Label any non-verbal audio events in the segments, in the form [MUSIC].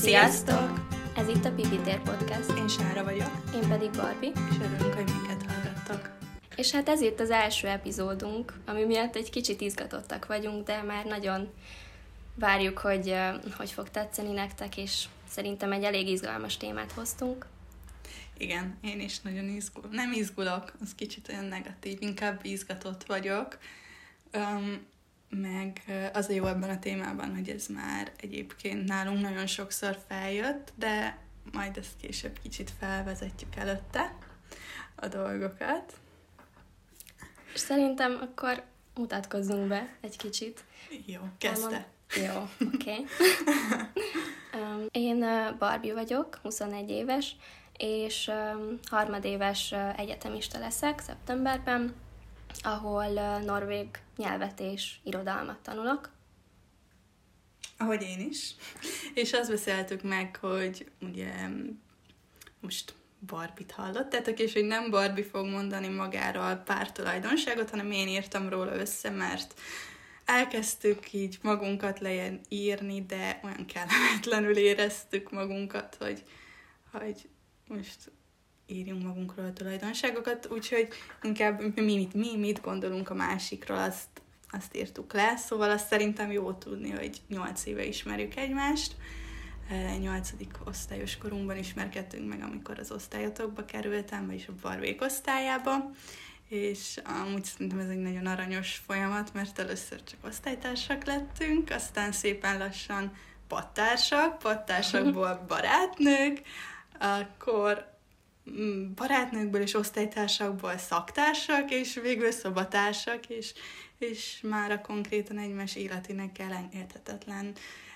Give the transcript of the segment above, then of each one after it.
Sziasztok! Ez itt a Pipitér Podcast. Én Sára vagyok. Én pedig Barbie. És örülünk, hogy minket hallgattok. És hát ez itt az első epizódunk, ami miatt egy kicsit izgatottak vagyunk, de már nagyon várjuk, hogy hogy fog tetszeni nektek, és szerintem egy elég izgalmas témát hoztunk. Igen, én is nagyon izgul. Nem izgulok, az kicsit olyan negatív, inkább izgatott vagyok. Um, meg az a jó ebben a témában, hogy ez már egyébként nálunk nagyon sokszor feljött, de majd ezt később kicsit felvezetjük előtte a dolgokat. És szerintem akkor mutatkozzunk be egy kicsit. Jó, kezdte. Jó, oké. [LAUGHS] Okay. Én Barbie vagyok, 21 éves, és harmadéves egyetemista leszek szeptemberben, ahol norvég nyelvet és irodalmat tanulok. Ahogy én is. És azt beszéltük meg, hogy ugye most Barbit hallottátok, és hogy nem Barbie fog mondani magáról pár tulajdonságot, hanem én írtam róla össze, mert elkezdtük így magunkat lejen írni, de olyan kellemetlenül éreztük magunkat, hogy, hogy most írjunk magunkról a tulajdonságokat, úgyhogy inkább mi mit, mi mit gondolunk a másikról, azt, azt írtuk le, szóval azt szerintem jó tudni, hogy nyolc éve ismerjük egymást, nyolcadik osztályos korunkban ismerkedtünk meg, amikor az osztályotokba kerültem, vagyis a barvék osztályába, és amúgy szerintem ez egy nagyon aranyos folyamat, mert először csak osztálytársak lettünk, aztán szépen lassan pattársak, pattársakból [LAUGHS] barátnők, akkor barátnőkből és osztálytársakból szaktársak, és végül szobatársak, és, és már konkrétan egymás életének elengedhetetlen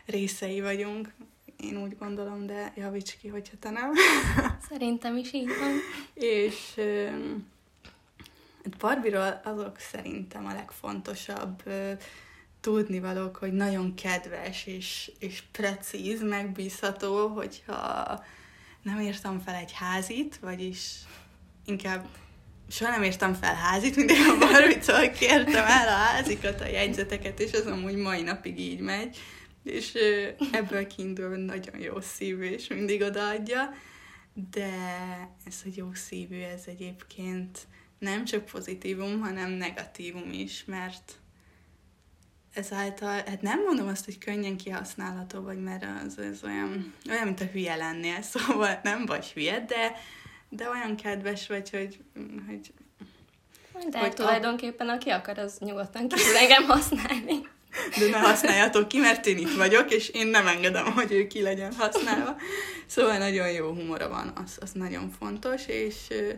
részei vagyunk. Én úgy gondolom, de javíts ki, hogyha te nem. [LAUGHS] Szerintem is így van. és hát Barbiról azok szerintem a legfontosabb tudnivalók, hogy nagyon kedves és, és precíz, megbízható, hogyha nem írtam fel egy házit, vagyis inkább soha nem írtam fel házit, mindig a barbitól kértem el a házikat, a jegyzeteket, és az amúgy mai napig így megy, és ebből kiindul nagyon jó szívű, és mindig odaadja, de ez a jó szívű, ez egyébként nem csak pozitívum, hanem negatívum is, mert ezáltal, hát nem mondom azt, hogy könnyen kihasználható vagy, mert az, az olyan, olyan, mint a hülye lennél, [LAUGHS] szóval nem vagy hülye, de, de olyan kedves vagy, hogy, hogy de hogy tulajdonképpen aki akar, az nyugodtan ki tud engem használni. [LAUGHS] De ne használjátok ki, mert én itt vagyok, és én nem engedem, hogy ő ki legyen használva. Szóval nagyon jó humora van, az, az nagyon fontos, és uh,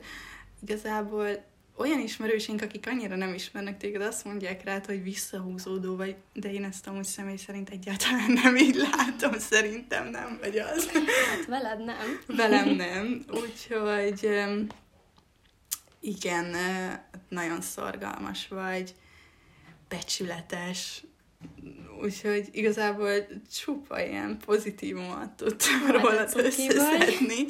igazából olyan ismerősénk, akik annyira nem ismernek téged, azt mondják rá, hogy visszahúzódó vagy, de én ezt amúgy személy szerint egyáltalán nem így látom, szerintem nem vagy az. Hát veled nem. Velem nem, úgyhogy igen, nagyon szorgalmas vagy, becsületes, úgyhogy igazából csupa ilyen pozitívumot tudtam rólad összeszedni.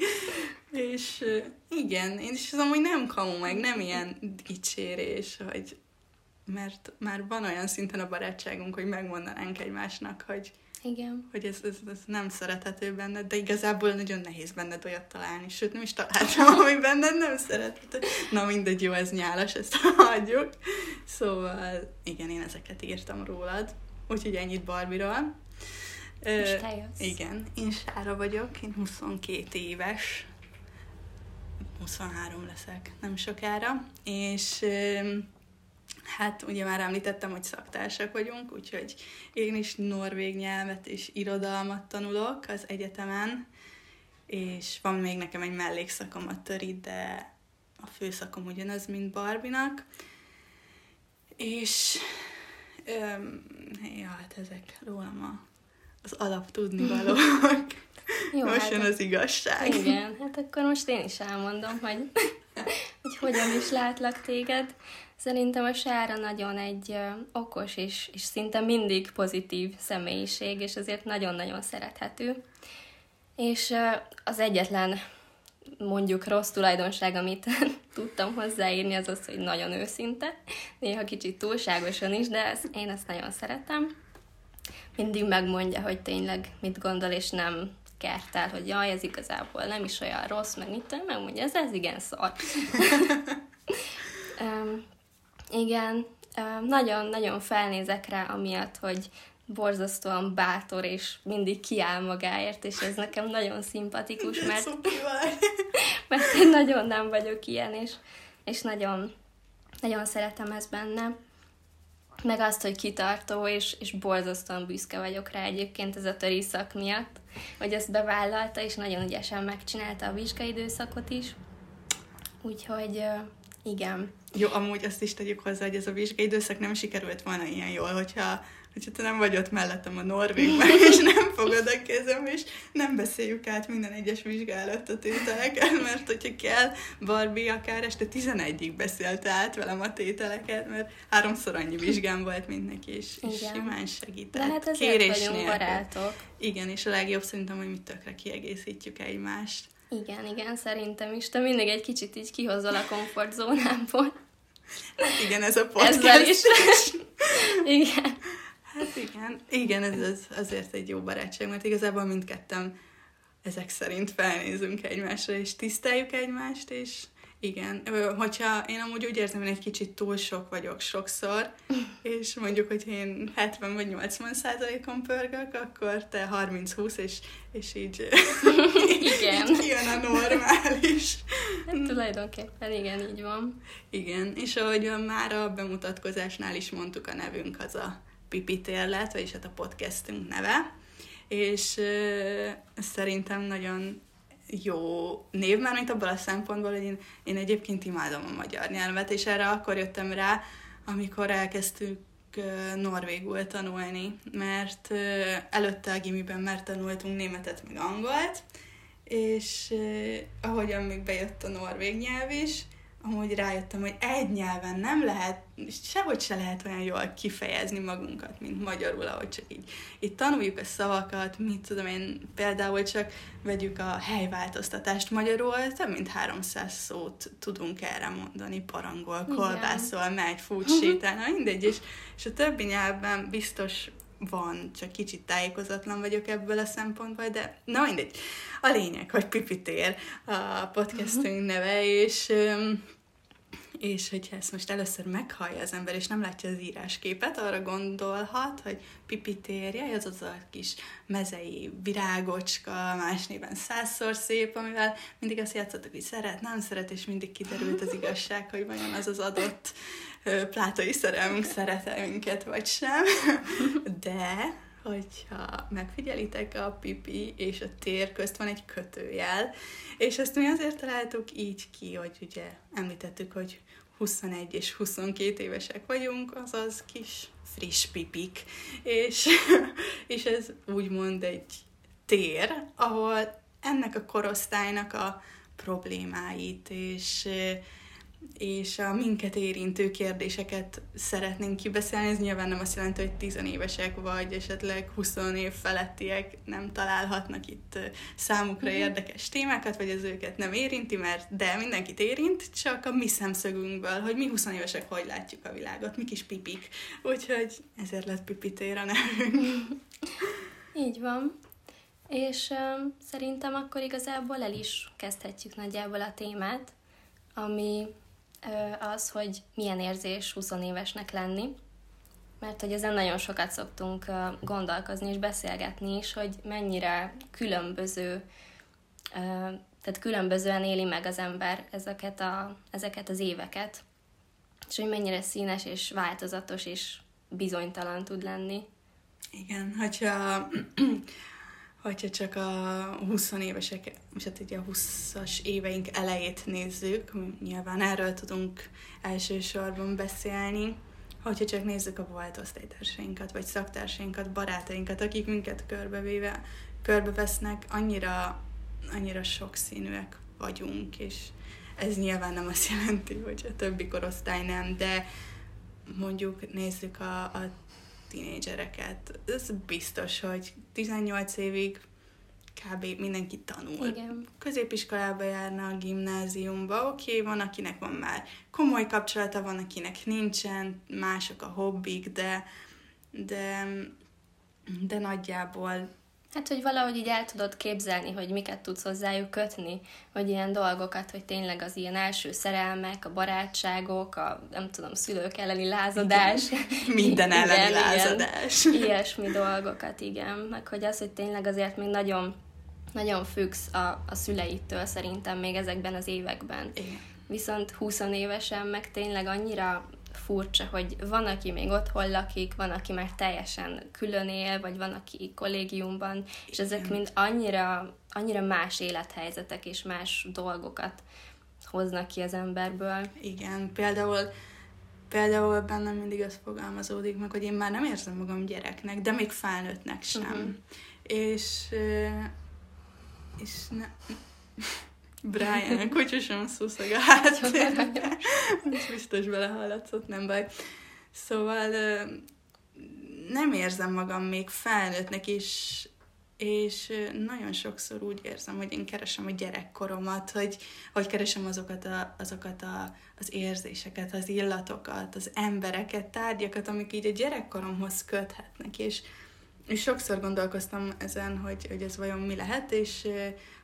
És igen, és ez amúgy nem kamu meg, nem ilyen dicsérés, hogy mert már van olyan szinten a barátságunk, hogy megmondanánk egymásnak, hogy igen. Hogy ez, ez, ez nem szerethető benned, de igazából nagyon nehéz benned olyat találni, sőt nem is találtam, ami benned nem szerethető. Na mindegy, jó, ez nyálas, ezt [LAUGHS] hagyjuk. Szóval igen, én ezeket írtam rólad. Úgyhogy ennyit Barbiról. És te jössz. Igen, én Sára vagyok, én 22 éves, 23 leszek nem sokára, és hát ugye már említettem, hogy szaktársak vagyunk, úgyhogy én is norvég nyelvet és irodalmat tanulok az egyetemen, és van még nekem egy mellékszakom a töri, de a főszakom ugyanaz, mint Barbinak. És öm, ja, hát ezek rólam a, az alap tudni valók. Jó, most hát jön az igazság. Igen, hát akkor most én is elmondom, hogy, [LAUGHS] hogy hogyan is látlak téged. Szerintem a Sára nagyon egy okos és, és szinte mindig pozitív személyiség, és azért nagyon-nagyon szerethető. És az egyetlen mondjuk rossz tulajdonság, amit [LAUGHS] tudtam hozzáírni, az az, hogy nagyon őszinte, néha kicsit túlságosan is, de ez, én ezt nagyon szeretem. Mindig megmondja, hogy tényleg mit gondol, és nem kertel, hogy jaj, ez igazából nem is olyan rossz, meg mit tudom, megmondja, ez, ez igen szar. [LAUGHS] um, igen, nagyon-nagyon felnézek rá, amiatt, hogy borzasztóan bátor, és mindig kiáll magáért, és ez nekem nagyon szimpatikus, mert, [LAUGHS] mert én nagyon nem vagyok ilyen, és, és nagyon, nagyon szeretem ezt benne. Meg azt, hogy kitartó, és, és borzasztóan büszke vagyok rá egyébként ez a töri szak miatt, hogy ezt bevállalta, és nagyon ügyesen megcsinálta a vizsgaidőszakot is. Úgyhogy igen. Jó, amúgy azt is tegyük hozzá, hogy ez a vizsgaidőszak nem sikerült volna ilyen jól, hogyha hogyha te nem vagy ott mellettem a Norvégben, [LAUGHS] és nem fogod a kezem, és nem beszéljük át minden egyes vizsgálat a tételeket, [LAUGHS] mert hogyha kell, Barbie akár este 11-ig beszélte át velem a tételeket, mert háromszor annyi vizsgám volt, mint neki, és, és simán segített. De hát ezért Kérés vagyunk barátok. Igen, és a legjobb szerintem, hogy mi tökre kiegészítjük egymást. Igen, igen, szerintem is. Te mindig egy kicsit így kihozol a komfortzónából. Hát [LAUGHS] igen, ez a podcast Ezzel is. igen. Hát igen, igen, ez az, azért egy jó barátság, mert igazából mindketten ezek szerint felnézünk egymásra, és tiszteljük egymást, és igen, hogyha én amúgy úgy érzem, hogy egy kicsit túl sok vagyok sokszor, [LAUGHS] és mondjuk, hogy én 70 vagy 80 százalékon pörgök, akkor te 30-20, és, és így, [LAUGHS] igen. így kijön a normális. Hát tulajdonképpen igen, így van. Igen, és ahogy már a bemutatkozásnál is mondtuk, a nevünk az a Pipi Térlet, vagyis hát a podcastünk neve, és uh, szerintem nagyon jó név, már mint abban a szempontból, hogy én, én egyébként imádom a magyar nyelvet, és erre akkor jöttem rá, amikor elkezdtük norvégul tanulni, mert előtte a gimiben már tanultunk németet, meg angolt, és ahogyan még bejött a norvég nyelv is, amúgy rájöttem, hogy egy nyelven nem lehet, sehogy se lehet olyan jól kifejezni magunkat, mint magyarul, ahogy csak így, így tanuljuk a szavakat, mit tudom én, például csak vegyük a helyváltoztatást magyarul, több mint 300 szót tudunk erre mondani, parangol, kolbászol, megy, fut, sétál, mindegy, és, és a többi nyelven biztos van, csak kicsit tájékozatlan vagyok ebből a szempontból, de na mindegy. A lényeg, hogy Pipitér a podcastünk neve, és és hogyha ezt most először meghallja az ember, és nem látja az írásképet, arra gondolhat, hogy pipitérje, az az a kis mezei virágocska, más néven százszor szép, amivel mindig azt játszottak, hogy szeret, nem szeret, és mindig kiderült az igazság, hogy vajon az az adott plátai szerelmünk szerete minket, vagy sem. De hogyha megfigyelitek, a pipi és a tér közt van egy kötőjel, és ezt mi azért találtuk így ki, hogy ugye említettük, hogy 21 és 22 évesek vagyunk, azaz kis friss pipik, és, [LAUGHS] és ez úgymond egy tér, ahol ennek a korosztálynak a problémáit és és a minket érintő kérdéseket szeretnénk kibeszélni. Ez nyilván nem azt jelenti, hogy tizenévesek vagy esetleg 20 év felettiek nem találhatnak itt számukra mm-hmm. érdekes témákat, vagy ez őket nem érinti, mert de mindenkit érint, csak a mi szemszögünkből, hogy mi 20 évesek hogy látjuk a világot, mi kis pipik. Úgyhogy ezért lett pipitér a nevünk. Így van. És um, szerintem akkor igazából el is kezdhetjük nagyjából a témát, ami az, hogy milyen érzés 20 évesnek lenni, mert hogy ezen nagyon sokat szoktunk gondolkozni és beszélgetni is, hogy mennyire különböző, tehát különbözően éli meg az ember ezeket, a, ezeket az éveket, és hogy mennyire színes és változatos és bizonytalan tud lenni. Igen, hogyha hogyha csak a 20 évesek, és hát ugye a 20-as éveink elejét nézzük, nyilván erről tudunk elsősorban beszélni, hogyha csak nézzük a volt osztálytársainkat, vagy szaktársainkat, barátainkat, akik minket körbevéve, körbevesznek, annyira, annyira sokszínűek vagyunk, és ez nyilván nem azt jelenti, hogy a többi korosztály nem, de mondjuk nézzük a, a tínédzsereket. Ez biztos, hogy 18 évig kb. mindenki tanul. Igen. Középiskolába járna a gimnáziumba, oké, okay, van, akinek van már komoly kapcsolata, van, akinek nincsen, mások a hobbik, de, de, de nagyjából Hát, hogy valahogy így el tudod képzelni, hogy miket tudsz hozzájuk kötni, hogy ilyen dolgokat, hogy tényleg az ilyen első szerelmek, a barátságok, a nem tudom, szülők elleni lázadás. [LAUGHS] Minden elleni igen, lázadás. Igen, [LAUGHS] ilyesmi dolgokat, igen. Meg hogy az, hogy tényleg azért még nagyon, nagyon függsz a, a szüleitől szerintem még ezekben az években. Igen. Viszont 20 évesen meg tényleg annyira furcsa, hogy van, aki még otthon lakik, van, aki már teljesen külön él, vagy van, aki kollégiumban, és ezek mind annyira, annyira más élethelyzetek és más dolgokat hoznak ki az emberből. Igen, például például bennem mindig az fogalmazódik meg, hogy én már nem érzem magam gyereknek, de még felnőttnek sem. Uh-huh. És, és ne, Brian, a sem szuszog a háttérben. biztos belehallatszott, nem baj. Szóval nem érzem magam még felnőttnek, és, és nagyon sokszor úgy érzem, hogy én keresem a gyerekkoromat, hogy, hogy keresem azokat, a, azokat a, az érzéseket, az illatokat, az embereket, tárgyakat, amik így a gyerekkoromhoz köthetnek, és, és sokszor gondolkoztam ezen, hogy, hogy ez vajon mi lehet, és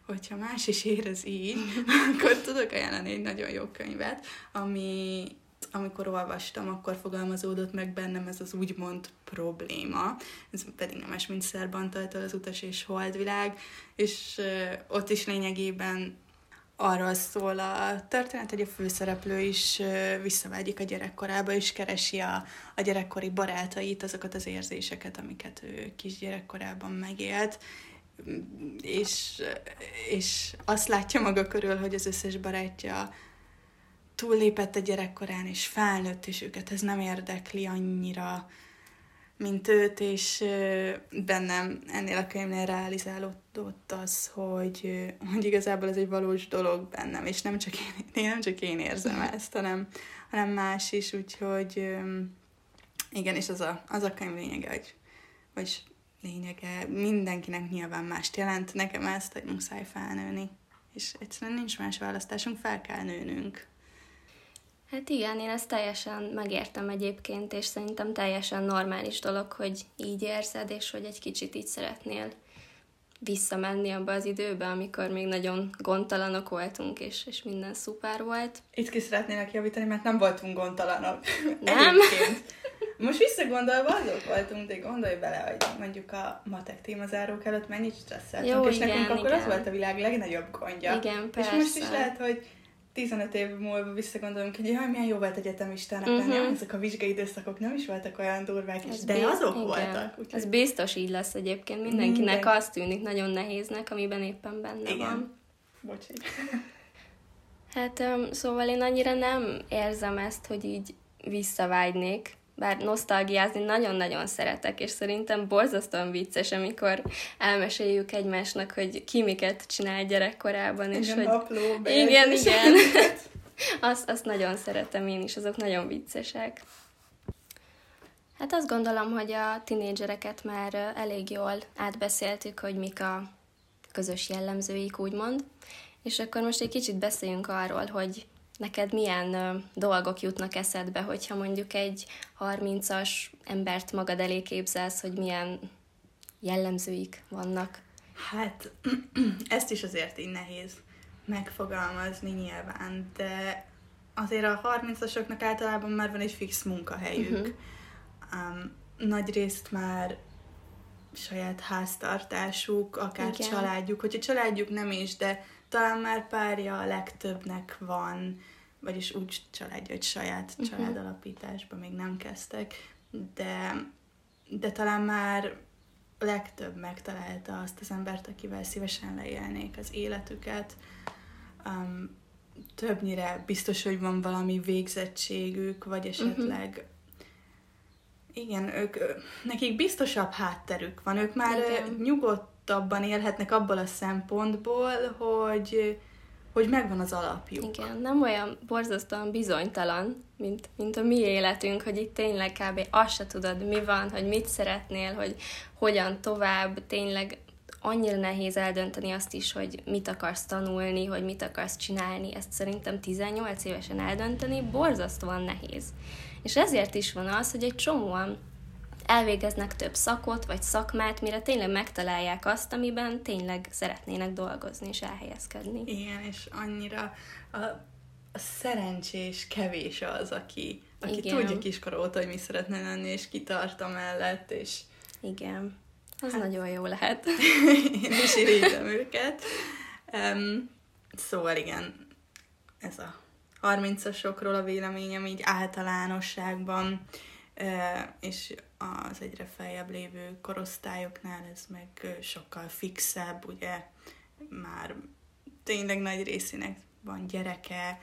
hogyha más is érez így, [LAUGHS] akkor tudok ajánlani egy nagyon jó könyvet, ami amikor olvastam, akkor fogalmazódott meg bennem ez az úgymond probléma, ez pedig nem más, mint Szerbantaltól az Utas és Holdvilág, és ott is lényegében arról szól a történet, hogy a főszereplő is visszavágyik a gyerekkorába, és keresi a, a gyerekkori barátait, azokat az érzéseket, amiket ő kisgyerekkorában megélt, és, és azt látja maga körül, hogy az összes barátja túllépett a gyerekkorán, és felnőtt, és őket ez nem érdekli annyira, mint őt, és bennem ennél a könyvnél realizálódott az, hogy, hogy igazából ez egy valós dolog bennem, és nem csak én, én nem csak én érzem ezt, hanem, hanem más is, úgyhogy igen, és az a, az a könyv lényege, hogy, vagy lényege. Mindenkinek nyilván mást jelent, nekem ezt, hogy muszáj felnőni. És egyszerűen nincs más választásunk, fel kell nőnünk. Hát igen, én ezt teljesen megértem egyébként, és szerintem teljesen normális dolog, hogy így érzed, és hogy egy kicsit így szeretnél visszamenni abba az időbe, amikor még nagyon gondtalanok voltunk, és, és minden szuper volt. Itt ki szeretnének javítani, mert nem voltunk gondtalanok. Nem? Egyébként. Most visszagondolva azok voltunk, de gondolj bele, hogy mondjuk a matek témazárók előtt mennyit stresszeltünk, Jó, és igen, nekünk akkor igen. az volt a világ legnagyobb gondja. Igen, persze. És most is lehet, hogy 15 év múlva visszagondolunk, hogy jaj, milyen jó volt egyetemistának uh-huh. lenni, ezek a vizsgai időszakok nem is voltak olyan durvák, és de azok igen. voltak. Úgyhogy... Ez biztos így lesz egyébként. Mindenkinek Minden. azt tűnik nagyon nehéznek, amiben éppen benne igen. van. Bocsi. Hát um, szóval én annyira nem érzem ezt, hogy így visszavágynék bár nosztalgiázni nagyon-nagyon szeretek, és szerintem borzasztóan vicces, amikor elmeséljük egymásnak, hogy ki miket csinál gyerekkorában, és hogy... Napló, igen, igen. [LAUGHS] azt, azt nagyon szeretem én is, azok nagyon viccesek. Hát azt gondolom, hogy a tinédzsereket már elég jól átbeszéltük, hogy mik a közös jellemzőik, úgymond. És akkor most egy kicsit beszéljünk arról, hogy neked milyen ö, dolgok jutnak eszedbe, hogyha mondjuk egy 30-as embert magad elé képzelsz, hogy milyen jellemzőik vannak? Hát, [CLEARS THROAT] ezt is azért így nehéz megfogalmazni nyilván, de azért a 30-asoknak általában már van egy fix munkahelyük. Uh-huh. Um, nagy részt már saját háztartásuk, akár Igen. családjuk, hogyha családjuk nem is, de talán már párja a legtöbbnek van, vagyis úgy családja, hogy saját uh-huh. családalapításba még nem kezdtek, de, de talán már legtöbb megtalálta azt az embert, akivel szívesen leélnék az életüket. Um, többnyire biztos, hogy van valami végzettségük, vagy esetleg uh-huh. igen, ők, nekik biztosabb hátterük van, ők már igen. Nyugodtabban élhetnek abból a szempontból, hogy hogy megvan az alapjuk. Igen, nem olyan borzasztóan bizonytalan, mint, mint a mi életünk, hogy itt tényleg kb. azt se tudod, mi van, hogy mit szeretnél, hogy hogyan tovább, tényleg annyira nehéz eldönteni azt is, hogy mit akarsz tanulni, hogy mit akarsz csinálni, ezt szerintem 18 évesen eldönteni borzasztóan nehéz. És ezért is van az, hogy egy csomóan elvégeznek több szakot vagy szakmát, mire tényleg megtalálják azt, amiben tényleg szeretnének dolgozni és elhelyezkedni. Igen, és annyira a, a szerencsés kevés az, aki, aki Igen. tudja kiskor óta, hogy mi szeretne lenni, és kitart a mellett, és Igen, az hát. nagyon jó lehet. [LAUGHS] én is irigylem őket. Um, szóval igen, ez a 30-asokról a véleményem így általánosságban, és az egyre feljebb lévő korosztályoknál ez meg sokkal fixebb, ugye már tényleg nagy részének van gyereke,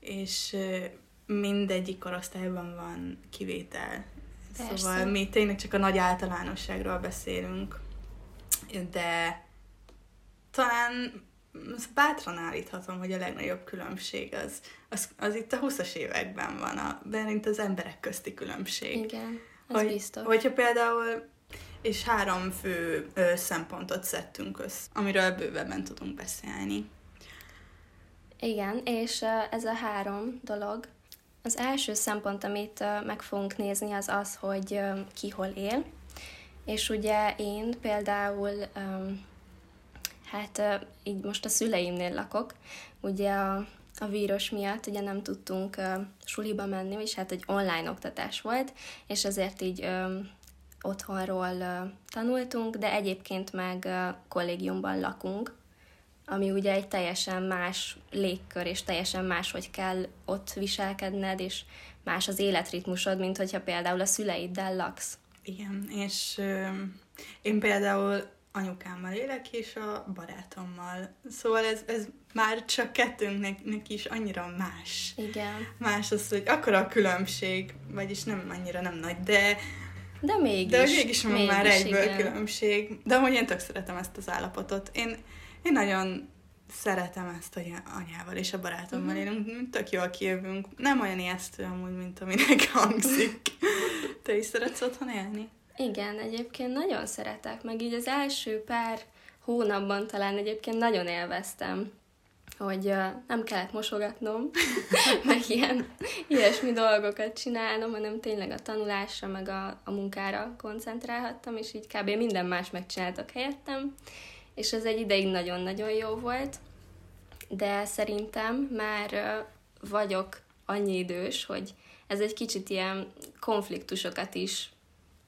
és mindegyik korosztályban van kivétel. Persze. Szóval mi tényleg csak a nagy általánosságról beszélünk, de talán bátran állíthatom, hogy a legnagyobb különbség az, az, az itt a 20-as években van, a, berint az emberek közti különbség. Igen, az hogy, biztos. Hogyha például, és három fő ö, szempontot szedtünk össze, amiről bővebben tudunk beszélni. Igen, és ez a három dolog. Az első szempont, amit meg fogunk nézni, az az, hogy ki hol él. És ugye én például, hát így most a szüleimnél lakok, ugye a, a vírus miatt ugye nem tudtunk ö, suliba menni, és hát egy online oktatás volt, és ezért így otthonról tanultunk, de egyébként meg ö, kollégiumban lakunk, ami ugye egy teljesen más légkör, és teljesen más, hogy kell ott viselkedned, és más az életritmusod, mint hogyha például a szüleiddel laksz. Igen, és ö, én például anyukámmal élek, és a barátommal. Szóval ez, ez már csak kettőnknek is annyira más. Igen. Más az, hogy akkora a különbség, vagyis nem annyira nem nagy, de De mégis. De mégis van mégis, már egyből igen. különbség. De amúgy én tök szeretem ezt az állapotot. Én, én nagyon szeretem ezt, hogy anyával és a barátommal Mhm. élünk. Tök jól kijövünk. Nem olyan ijesztő amúgy, mint aminek [LAUGHS] hangzik. Te is szeretsz otthon élni? Igen, egyébként nagyon szeretek, meg így az első pár hónapban talán egyébként nagyon élveztem, hogy nem kellett mosogatnom, [LAUGHS] meg ilyen ilyesmi dolgokat csinálnom, hanem tényleg a tanulásra, meg a, a munkára koncentrálhattam, és így kb. minden más megcsináltak helyettem, és ez egy ideig nagyon-nagyon jó volt, de szerintem már vagyok annyi idős, hogy ez egy kicsit ilyen konfliktusokat is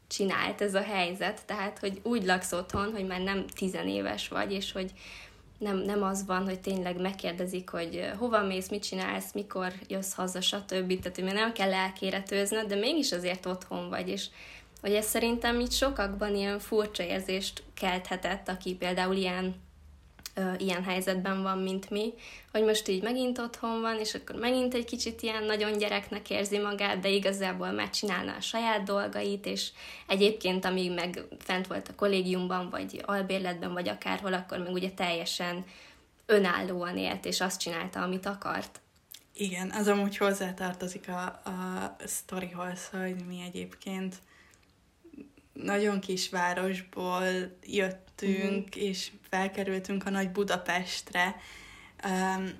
csinált ez a helyzet, tehát, hogy úgy laksz otthon, hogy már nem tizenéves vagy, és hogy nem, nem az van, hogy tényleg megkérdezik, hogy ö, hova mész, mit csinálsz, mikor jössz haza, stb. Tehát, hogy nem kell elkéretőznöd, de mégis azért otthon vagy, és hogy ez szerintem így sokakban ilyen furcsa érzést kelthetett, aki például ilyen ilyen helyzetben van, mint mi, hogy most így megint otthon van, és akkor megint egy kicsit ilyen nagyon gyereknek érzi magát, de igazából már csinálna a saját dolgait, és egyébként, amíg meg fent volt a kollégiumban, vagy albérletben, vagy akárhol, akkor meg ugye teljesen önállóan élt, és azt csinálta, amit akart. Igen, az amúgy hozzátartozik a, a sztorihoz, hogy mi egyébként nagyon kis városból jöttünk, uh-huh. és felkerültünk a nagy Budapestre, um,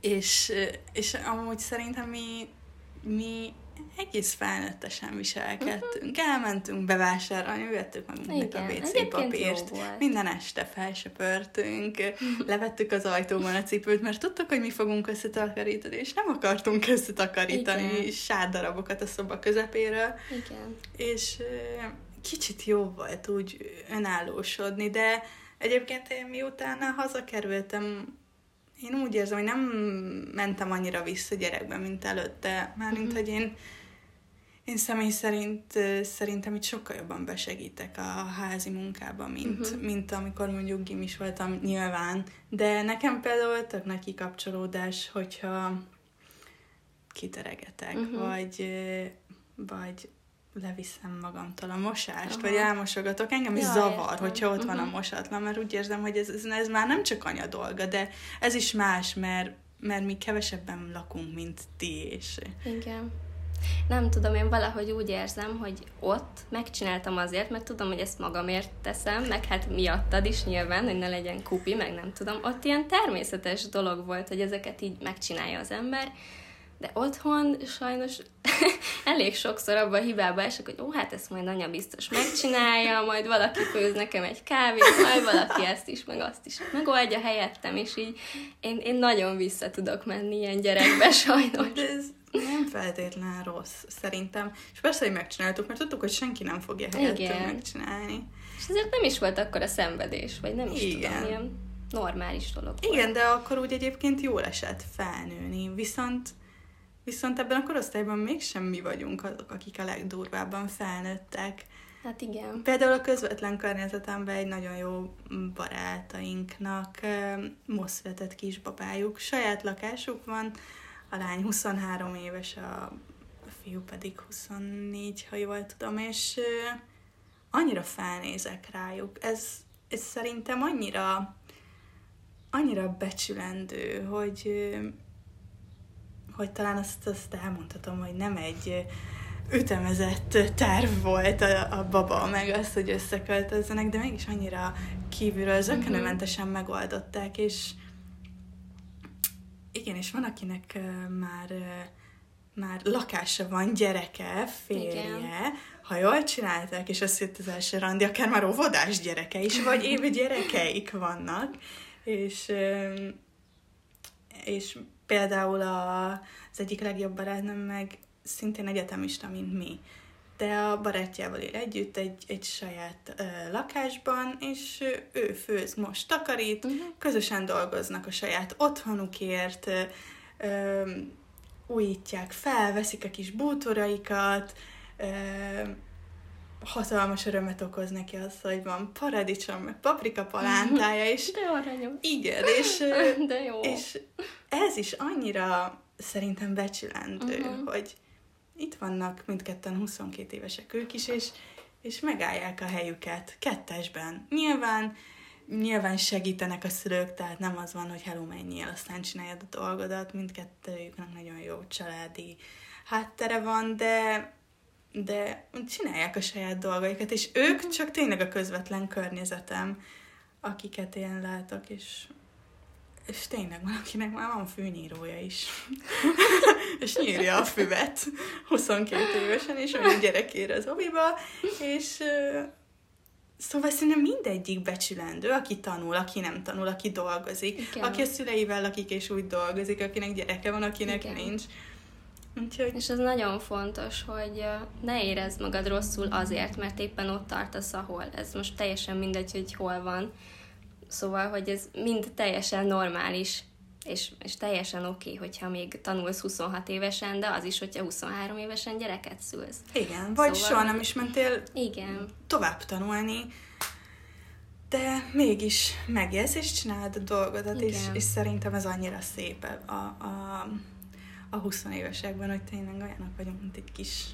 és, és amúgy szerintem mi, mi egész felnőttesen viselkedtünk. Uh-huh. Elmentünk bevásárolni, vettük magunknak a WC papírt. Minden este felsöpörtünk, levettük az ajtóban a cipőt, mert tudtuk, hogy mi fogunk összetakarítani, és nem akartunk összetakarítani Igen. sárdarabokat a szoba közepéről. Igen. És kicsit jó volt úgy önállósodni, de egyébként én miután hazakerültem, én úgy érzem, hogy nem mentem annyira vissza gyerekben, mint előtte. Mármint, Mhm. hogy én, én személy szerint szerintem itt sokkal jobban besegítek a házi munkába, mint, Mhm. mint amikor mondjuk gimis voltam nyilván. De nekem például tök nagy kikapcsolódás, hogyha kiteregetek, Mhm. vagy, vagy leviszem magamtól a mosást, Aha. vagy elmosogatok. Engem is Ja, zavar, értem. hogyha ott van a Mhm. mosatlan, mert úgy érzem, hogy ez, ez, ez már nem csak anya dolga, de ez is más, mert, mert mi kevesebben lakunk, mint ti, és Igen. Nem tudom, én valahogy úgy érzem, hogy ott megcsináltam azért, mert tudom, hogy ezt magamért teszem, meg hát miattad is nyilván, hogy ne legyen kupi, meg nem tudom. Ott ilyen természetes dolog volt, hogy ezeket így megcsinálja az ember, De otthon sajnos [LAUGHS] elég sokszor abban a hibába esek, hogy ó, hát ezt majd anya biztos megcsinálja, majd valaki főz nekem egy kávét, majd valaki ezt is, meg azt is megoldja helyettem, és így én, én nagyon vissza tudok menni ilyen gyerekbe [LAUGHS] sajnos. De ez nem feltétlen rossz, szerintem. És persze, hogy megcsináltuk, mert tudtuk, hogy senki nem fogja helyettünk megcsinálni. És ezért nem is volt akkor a szenvedés, vagy nem is Igen. tudom, ilyen normális dolog volt. Igen, de akkor úgy egyébként jól esett felnőni, viszont Viszont ebben a korosztályban mégsem mi vagyunk azok, akik a legdurvábban felnőttek. Hát igen. Például a közvetlen környezetemben egy nagyon jó barátainknak moszvetett kisbabájuk. Saját lakásuk van, a lány 23 éves, a fiú pedig 24, ha jól tudom, és annyira felnézek rájuk. Ez, ez szerintem annyira annyira becsülendő, hogy hogy talán azt, azt elmondhatom, hogy nem egy ütemezett terv volt a, a baba, meg azt, hogy összeköltözzenek, de mégis annyira kívülről zökkenőmentesen mhm. megoldották, és igen, és van, akinek már már lakása van, gyereke, férje, igen. ha jól csinálták, és azt jött az első randi, akár már óvodás gyereke is, vagy éve gyerekeik vannak, és, és például a, az egyik legjobb barátnőm meg szintén egyetemista, mint mi. De a barátjával él együtt egy, egy saját ö, lakásban, és ő főz, most takarít, uh-huh. közösen dolgoznak a saját otthonukért, ö, ö, újítják fel, veszik a kis bútoraikat, ö, hatalmas örömet okoz neki az, hogy van paradicsom, meg paprika palántája, és... [LAUGHS] De aranyos. Igen, és... [LAUGHS] De jó. És ez is annyira szerintem becsülendő, uh-huh. hogy itt vannak mindketten 22 évesek ők is, és, és megállják a helyüket kettesben. Nyilván nyilván segítenek a szülők, tehát nem az van, hogy hello, menjél, aztán csináljad a dolgodat, mindkettőjüknek nagyon jó családi háttere van, de de csinálják a saját dolgaikat, és ők uh-huh. csak tényleg a közvetlen környezetem, akiket én látok, és, és tényleg van, akinek már van fűnyírója is. [LAUGHS] és nyírja a füvet 22 évesen, és olyan gyerekére az oviba, és Szóval szerintem mindegyik becsülendő, aki tanul, aki nem tanul, aki dolgozik, Igen. aki a szüleivel lakik és úgy dolgozik, akinek gyereke van, akinek Igen. nincs. Úgyhogy... És ez nagyon fontos, hogy ne érezd magad rosszul azért, mert éppen ott tartasz, ahol. Ez most teljesen mindegy, hogy hol van. Szóval, hogy ez mind teljesen normális, és, és teljesen oké, okay, hogyha még tanulsz 26 évesen, de az is, hogyha 23 évesen gyereket szülsz. Igen, vagy szóval... soha nem is mentél igen. tovább tanulni, de mégis megjelsz és csinálod a dolgodat, és, és szerintem ez annyira szép a, a, a 20 évesekben, hogy tényleg olyanok vagyunk, mint egy kis,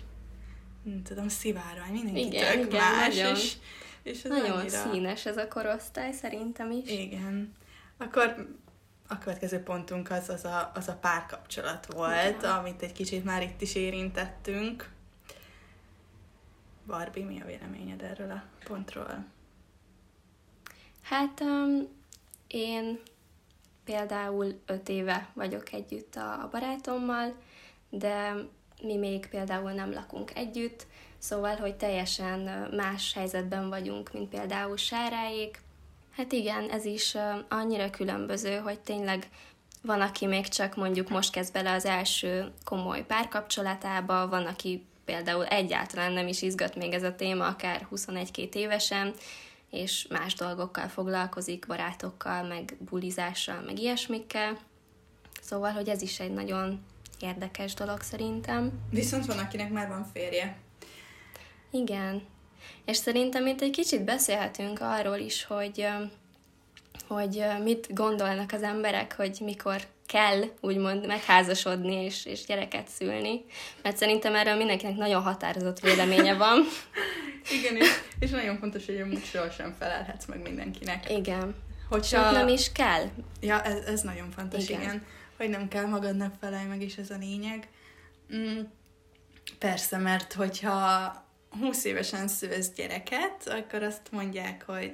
nem tudom, szivárvány, mindenki igen, tök igen, más, nagyon, és, és ez nagyon annyira... színes ez a korosztály szerintem is. Igen. Akkor a következő pontunk az, az, a, az a párkapcsolat volt, igen. amit egy kicsit már itt is érintettünk. Barbie, mi a véleményed erről a pontról? Hát um, én például öt éve vagyok együtt a barátommal, de mi még például nem lakunk együtt, szóval, hogy teljesen más helyzetben vagyunk, mint például Sáráék. Hát igen, ez is annyira különböző, hogy tényleg van, aki még csak mondjuk most kezd bele az első komoly párkapcsolatába, van, aki például egyáltalán nem is izgat még ez a téma, akár 21-2 évesen, és más dolgokkal foglalkozik, barátokkal, meg bulizással, meg ilyesmikkel. Szóval, hogy ez is egy nagyon érdekes dolog szerintem. Viszont van, akinek már van férje. Igen. És szerintem itt egy kicsit beszélhetünk arról is, hogy, hogy mit gondolnak az emberek, hogy mikor kell úgymond megházasodni és, és gyereket szülni, mert szerintem erről mindenkinek nagyon határozott véleménye van. [LAUGHS] Igen, és, és nagyon fontos, hogy amúgy sohasem felelhetsz meg mindenkinek. Igen. Hogyha... nem is kell. Ja, ez, ez nagyon fontos, igen. igen. Hogy nem kell magadnak felelj meg, és ez a lényeg. Mm, persze, mert hogyha 20 évesen szülsz gyereket, akkor azt mondják, hogy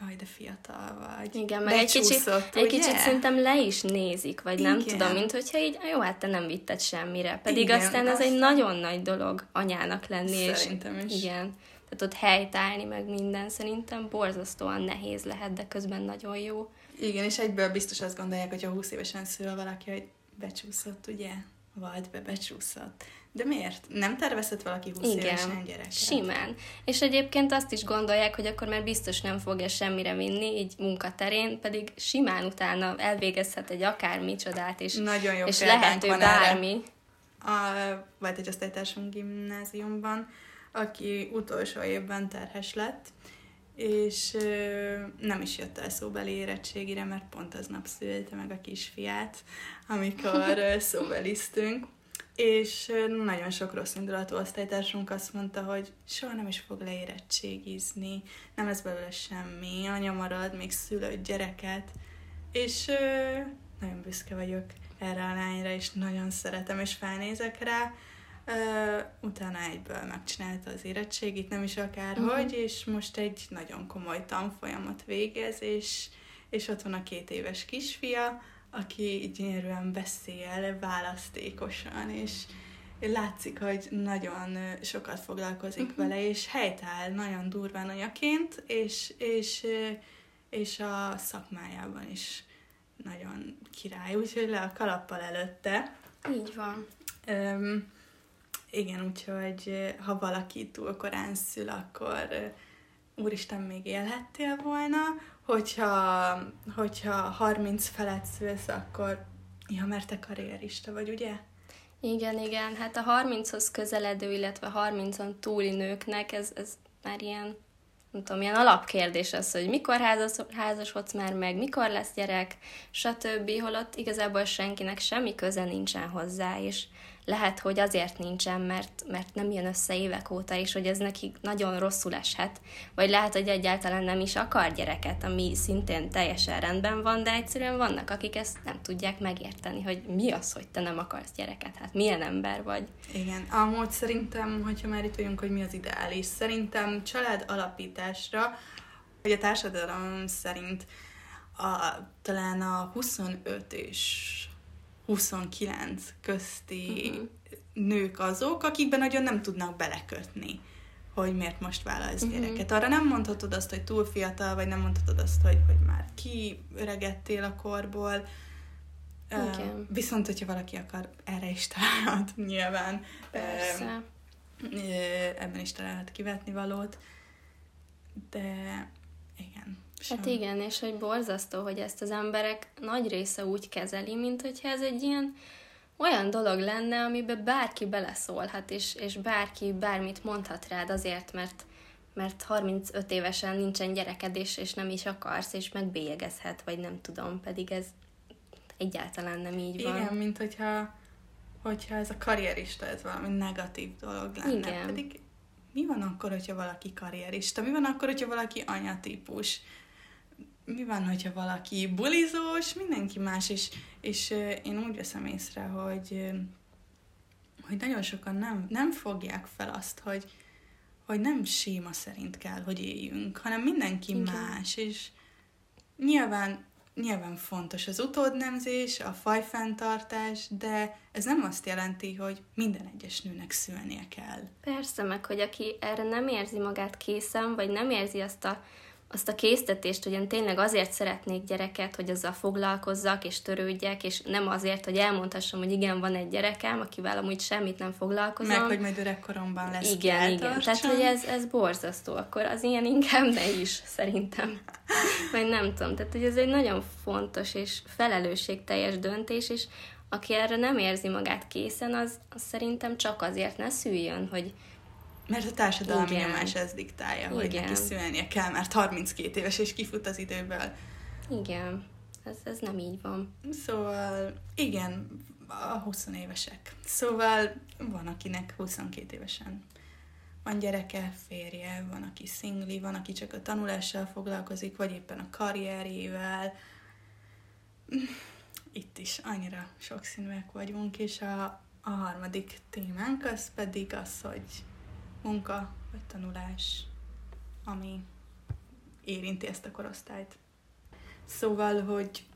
jaj, de fiatal vagy. Igen, meg egy kicsit, Becsúszott, egy ugye? kicsit szerintem le is nézik, vagy nem Igen. tudom, mint hogyha így, jó, hát te nem vitted semmire. Pedig Igen, aztán ez azt- egy nagyon nagy dolog anyának lenni. Szerintem és, is. Igen. Tehát ott helytállni, meg minden szerintem borzasztóan nehéz lehet, de közben nagyon jó. Igen, és egyből biztos azt gondolják, hogy ha 20 évesen szül valaki, hogy becsúszott, ugye? Vagy be becsúszott. De miért? Nem tervezett valaki 20 évesen Igen, gyereket? simán. És egyébként azt is gondolják, hogy akkor már biztos nem fogja semmire vinni, így munkaterén, pedig simán utána elvégezhet egy akármi csodát, és, Nagyon jó és példánk lehető van erre. bármi. A, volt egy osztálytársunk gimnáziumban, aki utolsó évben terhes lett, és ö, nem is jött el szóbeli érettségire, mert pont aznap szülte meg a kisfiát, amikor [LAUGHS] szóbeliztünk. És nagyon sok rossz indulatú osztálytársunk azt mondta, hogy soha nem is fog leérettségizni, nem lesz belőle semmi, anya marad, még szülött gyereket. És nagyon büszke vagyok erre a lányra, és nagyon szeretem, és felnézek rá. Utána egyből megcsinálta az érettségit, nem is akárhogy, uh-huh. és most egy nagyon komoly tanfolyamot végez, és, és ott van a két éves kisfia, aki gyönyörűen beszél, választékosan, és látszik, hogy nagyon sokat foglalkozik uh-huh. vele, és helytáll nagyon durván anyaként, és, és, és a szakmájában is nagyon király, úgyhogy le a kalappal előtte. Így van. Öm, igen, úgyhogy ha valaki túl korán szül, akkor úristen, még élhettél volna, hogyha, hogyha 30 felett szülsz, akkor ja, mert te karrierista vagy, ugye? Igen, igen. Hát a 30-hoz közeledő, illetve 30-on túli nőknek ez, ez már ilyen, nem tudom, ilyen alapkérdés az, hogy mikor házas, házasodsz már meg, mikor lesz gyerek, stb. Holott igazából senkinek semmi köze nincsen hozzá, és lehet, hogy azért nincsen, mert, mert nem jön össze évek óta, és hogy ez neki nagyon rosszul eshet. Vagy lehet, hogy egyáltalán nem is akar gyereket, ami szintén teljesen rendben van, de egyszerűen vannak, akik ezt nem tudják megérteni, hogy mi az, hogy te nem akarsz gyereket, hát milyen ember vagy. Igen, amúgy szerintem, hogyha már itt vagyunk, hogy mi az ideális, szerintem család alapításra, hogy a társadalom szerint a, talán a 25 és 29 közti uh-huh. nők azok, akikben nagyon nem tudnak belekötni, hogy miért most vállalsz uh-huh. gyereket. Arra nem mondhatod azt, hogy túl fiatal, vagy nem mondhatod azt, hogy, hogy már kiöregettél a korból. Igen. Uh, viszont, hogyha valaki akar, erre is találhat [LAUGHS] nyilván. Persze. Uh, ebben is találhat kivetni valót. De igen. Hát sem. igen, és hogy borzasztó, hogy ezt az emberek nagy része úgy kezeli, mint hogyha ez egy ilyen olyan dolog lenne, amiben bárki beleszólhat, és, és bárki bármit mondhat rád azért, mert, mert 35 évesen nincsen gyereked, és, és nem is akarsz, és megbélyegezhet, vagy nem tudom, pedig ez egyáltalán nem így van. Igen, mint hogyha, hogyha ez a karrierista, ez valami negatív dolog lenne. Igen. Pedig mi van akkor, hogyha valaki karrierista? Mi van akkor, hogyha valaki anyatípus? Mi van, hogyha valaki bulizós? Mindenki más, és, és én úgy veszem észre, hogy, hogy nagyon sokan nem, nem fogják fel azt, hogy, hogy nem séma szerint kell, hogy éljünk, hanem mindenki Igen. más, és nyilván Nyilván fontos az utódnemzés, a fajfenntartás, de ez nem azt jelenti, hogy minden egyes nőnek szülnie kell. Persze, meg hogy aki erre nem érzi magát készen, vagy nem érzi azt a, azt a késztetést, hogy én tényleg azért szeretnék gyereket, hogy azzal foglalkozzak és törődjek, és nem azért, hogy elmondhassam, hogy igen, van egy gyerekem, akivel amúgy semmit nem foglalkozom. Meg, hogy majd öregkoromban lesz Igen, igen. Tehát, hogy ez, ez borzasztó, akkor az ilyen inkább ne is, szerintem. [LAUGHS] Vagy nem tudom. Tehát, hogy ez egy nagyon fontos és felelősségteljes döntés, és aki erre nem érzi magát készen, az, az szerintem csak azért ne szüljön, hogy Mert a társadalmi Igen. nyomás ez diktálja, hogy Igen. neki szülnie kell, mert 32 éves és kifut az időből. igen, ez, ez nem így van. Szóval, igen, a 20 évesek. Szóval van, akinek 22 évesen van gyereke, férje, van, aki szingli, van, aki csak a tanulással foglalkozik, vagy éppen a karrierjével. Itt is annyira sokszínűek vagyunk, és a, a harmadik témánk az pedig az, hogy munka vagy tanulás, ami érinti ezt a korosztályt. Szóval, hogy,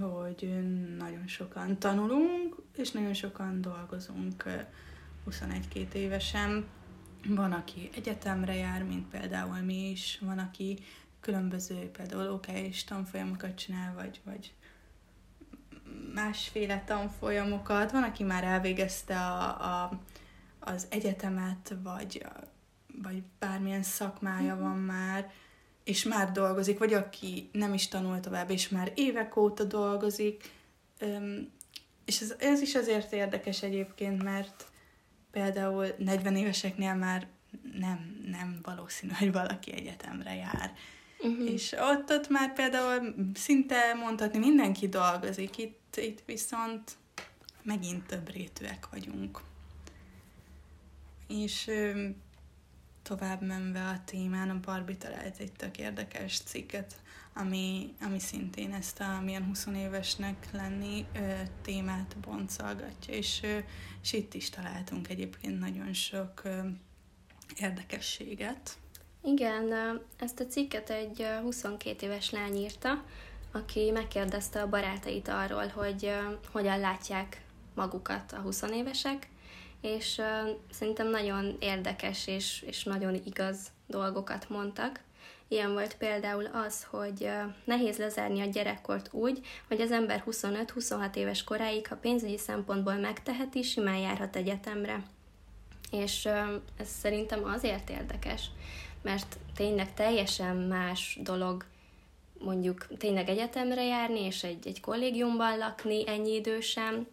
hogy nagyon sokan tanulunk, és nagyon sokan dolgozunk 21-2 évesen. Van, aki egyetemre jár, mint például mi is, van, aki különböző például OK és tanfolyamokat csinál, vagy, vagy másféle tanfolyamokat. Van, aki már elvégezte a, a, az egyetemet, vagy, vagy bármilyen szakmája mm-hmm. van már, és már dolgozik, vagy aki nem is tanul tovább, és már évek óta dolgozik. És ez, ez is azért érdekes egyébként, mert például 40 éveseknél már nem, nem valószínű, hogy valaki egyetemre jár. Uh-huh. És ott, ott már például szinte mondhatni mindenki dolgozik, itt, itt viszont megint több rétűek vagyunk. És ö, tovább menve a témán, a Barbie talált egy tök érdekes cikket, ami, ami szintén ezt a milyen 20 évesnek lenni ö, témát boncolgatja, és, ö, és itt is találtunk egyébként nagyon sok ö, érdekességet. Igen, ezt a cikket egy 22 éves lány írta, aki megkérdezte a barátait arról, hogy hogyan látják magukat a 20 évesek, és szerintem nagyon érdekes és, és nagyon igaz dolgokat mondtak. Ilyen volt például az, hogy nehéz lezárni a gyerekkort úgy, hogy az ember 25-26 éves koráig, ha pénzügyi szempontból megteheti, simán járhat egyetemre. És ez szerintem azért érdekes, mert tényleg teljesen más dolog mondjuk tényleg egyetemre járni, és egy, egy kollégiumban lakni ennyi idősen,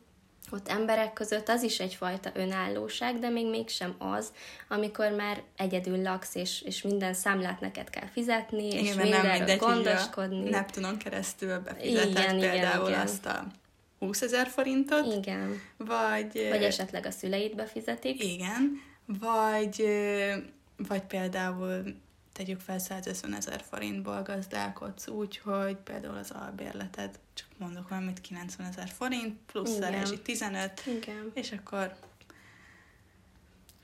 ott emberek között az is egyfajta önállóság, de még mégsem az, amikor már egyedül laksz, és, és minden számlát neked kell fizetni, és igen, mindenről nem mindegy, gondoskodni. Neptunon keresztül befizetett igen, például igen, azt a 20 ezer forintot. Igen. Vagy... Vagy esetleg a szüleid befizetik. Igen. Vagy vagy például tegyük fel 150 ezer forintból gazdálkodsz úgy, hogy például az albérleted, csak mondok valamit, 90 ezer forint, plusz a rezsi 15, Igen. és akkor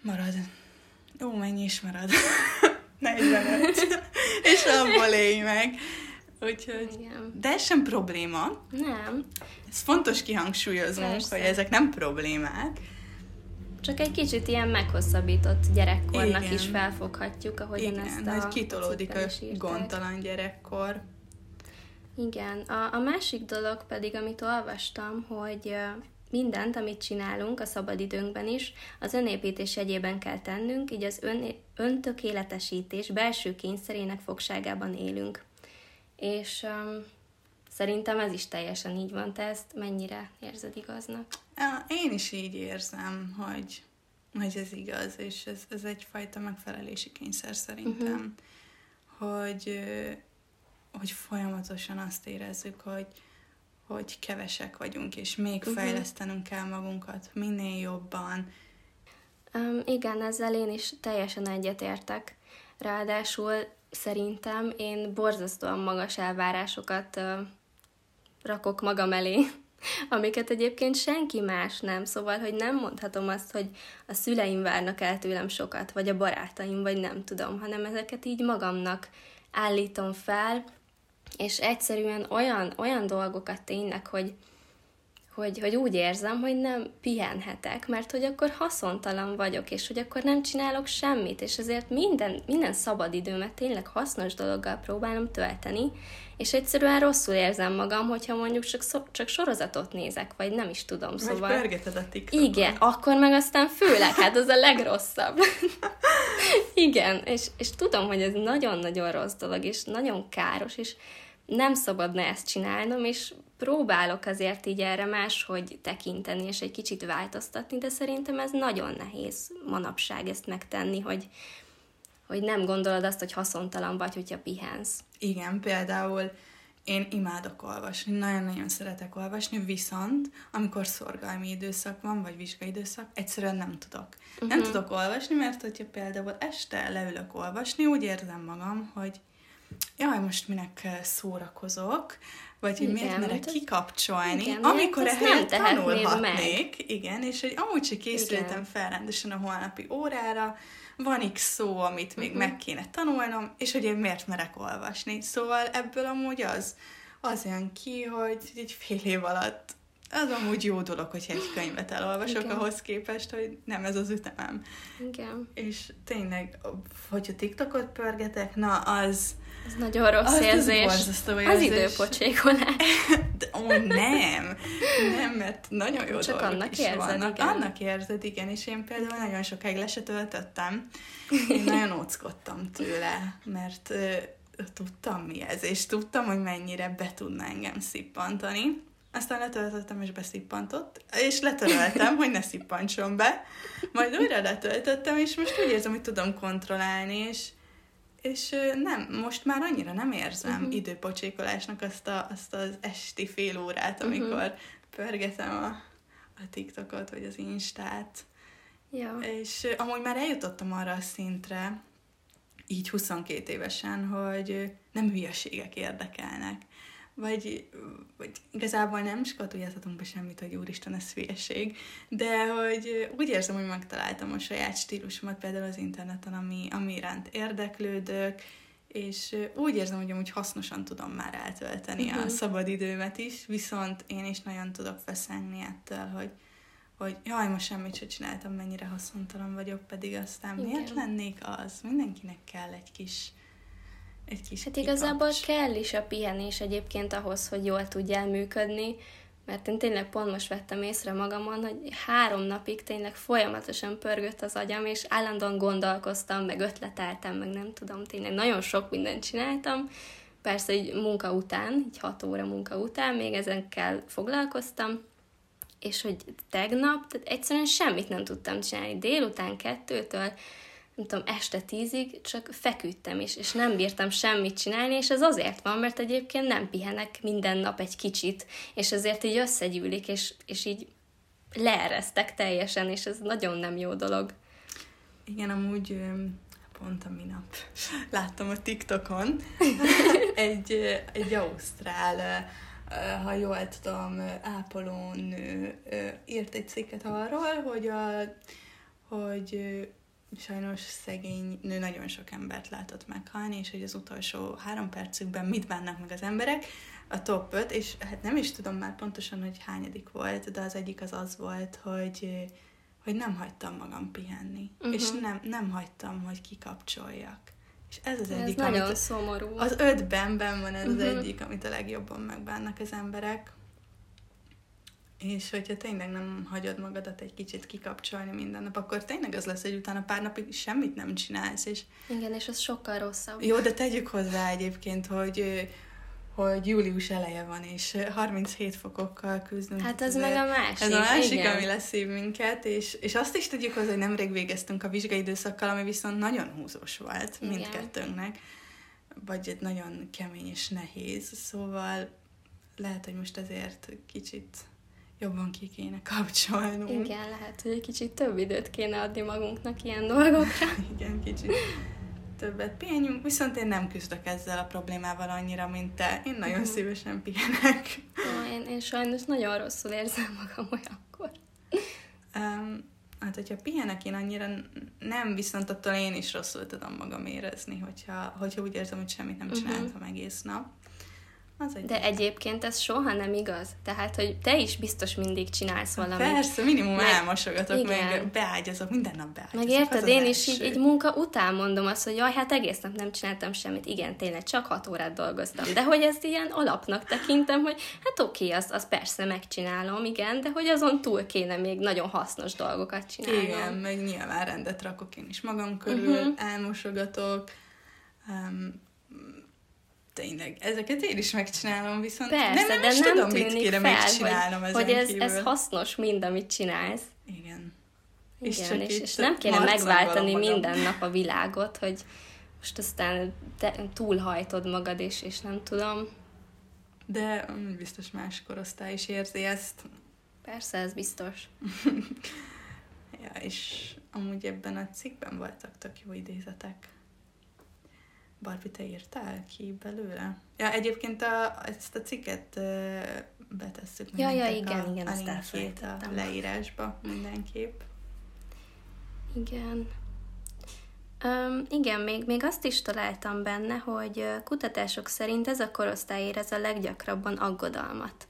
marad. Ó, mennyi is marad? [LAUGHS] 45. [LAUGHS] és abból élj meg. Úgyhogy, Igen. de ez sem probléma. Nem. Ez fontos kihangsúlyoznunk, Persze. hogy ezek nem problémák. Csak egy kicsit ilyen meghosszabbított gyerekkornak Igen. is felfoghatjuk, ahogy Igen, ezt a hogy kitolódik a gondtalan gyerekkor. Igen. A, a másik dolog pedig, amit olvastam, hogy mindent, amit csinálunk a szabadidőnkben is, az önépítés egyében kell tennünk, így az ön, öntökéletesítés belső kényszerének fogságában élünk. És um, szerintem ez is teljesen így van. Te ezt mennyire érzed igaznak? Én is így érzem, hogy, hogy ez igaz, és ez, ez egyfajta megfelelési kényszer szerintem, uh-huh. hogy, hogy folyamatosan azt érezzük, hogy, hogy kevesek vagyunk, és még uh-huh. fejlesztenünk kell magunkat minél jobban. Um, igen, ezzel én is teljesen egyetértek. Ráadásul szerintem én borzasztóan magas elvárásokat rakok magam elé [LAUGHS] amiket egyébként senki más nem, szóval, hogy nem mondhatom azt, hogy a szüleim várnak el tőlem sokat, vagy a barátaim, vagy nem tudom, hanem ezeket így magamnak állítom fel, és egyszerűen olyan, olyan dolgokat tényleg, hogy, hogy, hogy úgy érzem, hogy nem pihenhetek, mert hogy akkor haszontalan vagyok, és hogy akkor nem csinálok semmit, és ezért minden, minden szabadidőmet tényleg hasznos dologgal próbálom tölteni, és egyszerűen rosszul érzem magam, hogyha mondjuk csak, szо- csak sorozatot nézek, vagy nem is tudom, vagy szóval... Vagy a TikTokot. Igen, akkor meg aztán főleg, hát az a legrosszabb. [LAUGHS] Igen, és, és tudom, hogy ez nagyon-nagyon rossz dolog, és nagyon káros, és nem szabadna ezt csinálnom, és próbálok azért így erre máshogy tekinteni, és egy kicsit változtatni, de szerintem ez nagyon nehéz manapság ezt megtenni, hogy, hogy nem gondolod azt, hogy haszontalan vagy, hogyha pihensz. Igen, például én imádok olvasni, nagyon-nagyon szeretek olvasni, viszont amikor szorgalmi időszak van, vagy vizsgai időszak, egyszerűen nem tudok. Uh-huh. Nem mhm. tudok olvasni, mert hogyha például este leülök olvasni, úgy érzem magam, hogy jaj, most minek szórakozok, vagy hogy miért merek kikapcsolni, igen, amikor tehetnéd tanulhatnék. Igen, és hogy amúgy se készültem Igen. fel rendesen a holnapi órára, van x szó, amit még Mhm. meg kéne tanulnom, és hogy én miért merek olvasni. Szóval ebből amúgy az, az jön ki, hogy egy fél év alatt az amúgy jó dolog, hogyha egy könyvet elolvasok Igen. ahhoz képest, hogy nem ez az ütemem. Igen. És tényleg, hogyha TikTokot pörgetek, na az, Ez nagyon rossz az, az érzés. borzasztó Az érzés. időpocsékolás. De, [LAUGHS] ó, nem, nem, mert nagyon jó Csak dolgok annak is érzed, vannak. igen. Annak érzed, igen, és én például nagyon sokáig le se töltöttem. Én [LAUGHS] nagyon óckodtam tőle, mert ö, tudtam mi ez, és tudtam, hogy mennyire be tudna engem szippantani. Aztán letöltöttem, és beszippantott, és letöröltem, hogy ne szippantson be. Majd újra letöltöttem, és most úgy érzem, hogy tudom kontrollálni, és és nem, most már annyira nem érzem uh-huh. Mhm. időpocsékolásnak azt, a, azt az esti fél órát, amikor uh-huh. pörgetem a, a TikTokot, vagy az Instát. Ja. És amúgy már eljutottam arra a szintre, így 22 évesen, hogy nem hülyeségek érdekelnek. Vagy, vagy igazából nem skatujázhatunk be semmit, hogy úristen, ez hülyeség, de hogy úgy érzem, hogy megtaláltam a saját stílusomat például az interneten, ami, ami iránt érdeklődök, és úgy érzem, hogy amúgy hasznosan tudom már eltölteni a Mhm. szabadidőmet is, viszont én is nagyon tudok feszengni ettől, hogy hogy jaj, most semmit sem csináltam, mennyire haszontalan vagyok, pedig aztán Igen. miért lennék az? Mindenkinek kell egy kis egy kis Hát igazából kell is a pihenés egyébként ahhoz, hogy jól tudjál működni, mert én tényleg pont most vettem észre magamon, hogy három napig tényleg folyamatosan pörgött az agyam, és állandóan gondolkoztam, meg ötleteltem, meg nem tudom, tényleg nagyon sok mindent csináltam. Persze egy munka után, egy hat óra munka után még ezenkel foglalkoztam, és hogy tegnap, tehát egyszerűen semmit nem tudtam csinálni. Délután kettőtől, nem tudom, este tízig csak feküdtem is, és nem bírtam semmit csinálni, és ez azért van, mert egyébként nem pihenek minden nap egy kicsit, és ezért így összegyűlik, és, és így leeresztek teljesen, és ez nagyon nem jó dolog. Igen, amúgy pont a minap [LAUGHS] láttam a TikTokon [LAUGHS] egy, egy ausztrál, ha jól tudom, ápolónő írt egy cikket arról, hogy, a, hogy sajnos szegény nő nagyon sok embert látott meghalni, és hogy az utolsó három percükben mit bánnak meg az emberek, a top 5, és hát nem is tudom már pontosan, hogy hányadik volt, de az egyik az az volt, hogy hogy nem hagytam magam pihenni, uh-huh. és nem, nem hagytam, hogy kikapcsoljak. És ez az Ez egyik, nagyon amit szomorú. az ötben ben van ez uh-huh. az Mhm. egyik, amit a legjobban megbánnak az emberek. És hogyha tényleg nem hagyod magadat egy kicsit kikapcsolni minden nap, akkor tényleg az lesz, hogy utána pár napig semmit nem csinálsz, és Igen, és az sokkal rosszabb. jó, de tegyük hozzá egyébként, hogy hogy július eleje van, és ö, 37 fokokkal küzdünk. Hát ez meg a másik. ez a másik, igen. ami leszív minket, és, és azt is tudjuk hozzá, hogy nemrég végeztünk a vizsgai időszakkal, ami viszont nagyon húzós volt Igen. mindkettőnknek, vagy egy nagyon kemény és nehéz, szóval lehet, hogy most ezért kicsit jobban ki kéne kapcsolnunk. Igen, lehet, hogy egy kicsit több időt kéne adni magunknak ilyen dolgokra. [LAUGHS] Igen, kicsit többet pihenjünk, viszont én nem küzdök ezzel a problémával annyira, mint te. Én nagyon Mhm. szívesen pihenek. Ó, én, én sajnos nagyon rosszul érzem magam olyankor. Um, hát, hogyha pihenek, én annyira nem, viszont attól én is rosszul tudom magam érezni, hogyha, hogyha úgy érzem, hogy semmit nem Mhm. csináltam egész nap. Az egy De egyébként ez soha nem igaz. Tehát, hogy te is biztos mindig csinálsz valamit. Persze, minimum Meg- elmosogatok, igen. meg beágyazok, minden nap beágyazok. Meg érted, az az én is így egy munka után mondom azt, hogy jaj, hát egész nap nem csináltam semmit. Igen, tényleg, csak hat órát dolgoztam. De hogy ezt ilyen alapnak tekintem, hogy hát oké, azt, azt persze megcsinálom, igen, de hogy azon túl kéne még nagyon hasznos dolgokat csinálnom. Igen, meg nyilván rendet rakok én is magam körül, uh-huh. elmosogatok. Um, tényleg, ezeket én is megcsinálom, viszont Persze, nem, nem de nem tudom, mit kéne fel, még csinálnom hogy, ezen hogy ez, kívül. ez hasznos mind, amit csinálsz. Igen. És Igen, csak és, és nem kéne megváltani minden nap a világot, hogy most aztán te túlhajtod magad, és, és nem tudom. De mm, biztos más korosztály is érzi ezt. Persze, ez biztos. [LAUGHS] Ja, és amúgy ebben a cikkben voltak tök jó idézetek. Barbie, te írtál ki belőle? Ja, egyébként a, ezt a cikket betesszük ja, ja, igen, a, igen, a linkjét a leírásba mindenképp. Igen. Um, igen, még, még azt is találtam benne, hogy kutatások szerint ez a korosztály érez a leggyakrabban aggodalmat.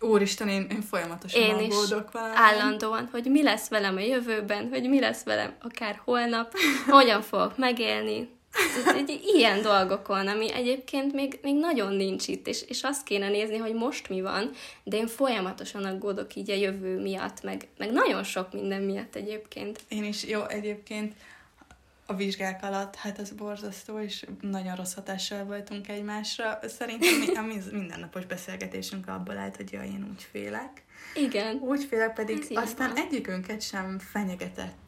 Úristen, én, én folyamatosan én aggódok is valami. állandóan, hogy mi lesz velem a jövőben, hogy mi lesz velem akár holnap, hogyan fogok megélni. Egy ilyen dolgokon, ami egyébként még, még nagyon nincs itt, és, és azt kéne nézni, hogy most mi van, de én folyamatosan aggódok így a jövő miatt, meg, meg nagyon sok minden miatt egyébként. Én is, jó, egyébként a vizsgák alatt, hát az borzasztó, és nagyon rossz hatással voltunk egymásra. Szerintem mi, a mindennapos beszélgetésünk abból állt, hogy jaj, én úgy félek. Igen. Úgy félek, pedig Ez aztán egyikünket sem fenyegetett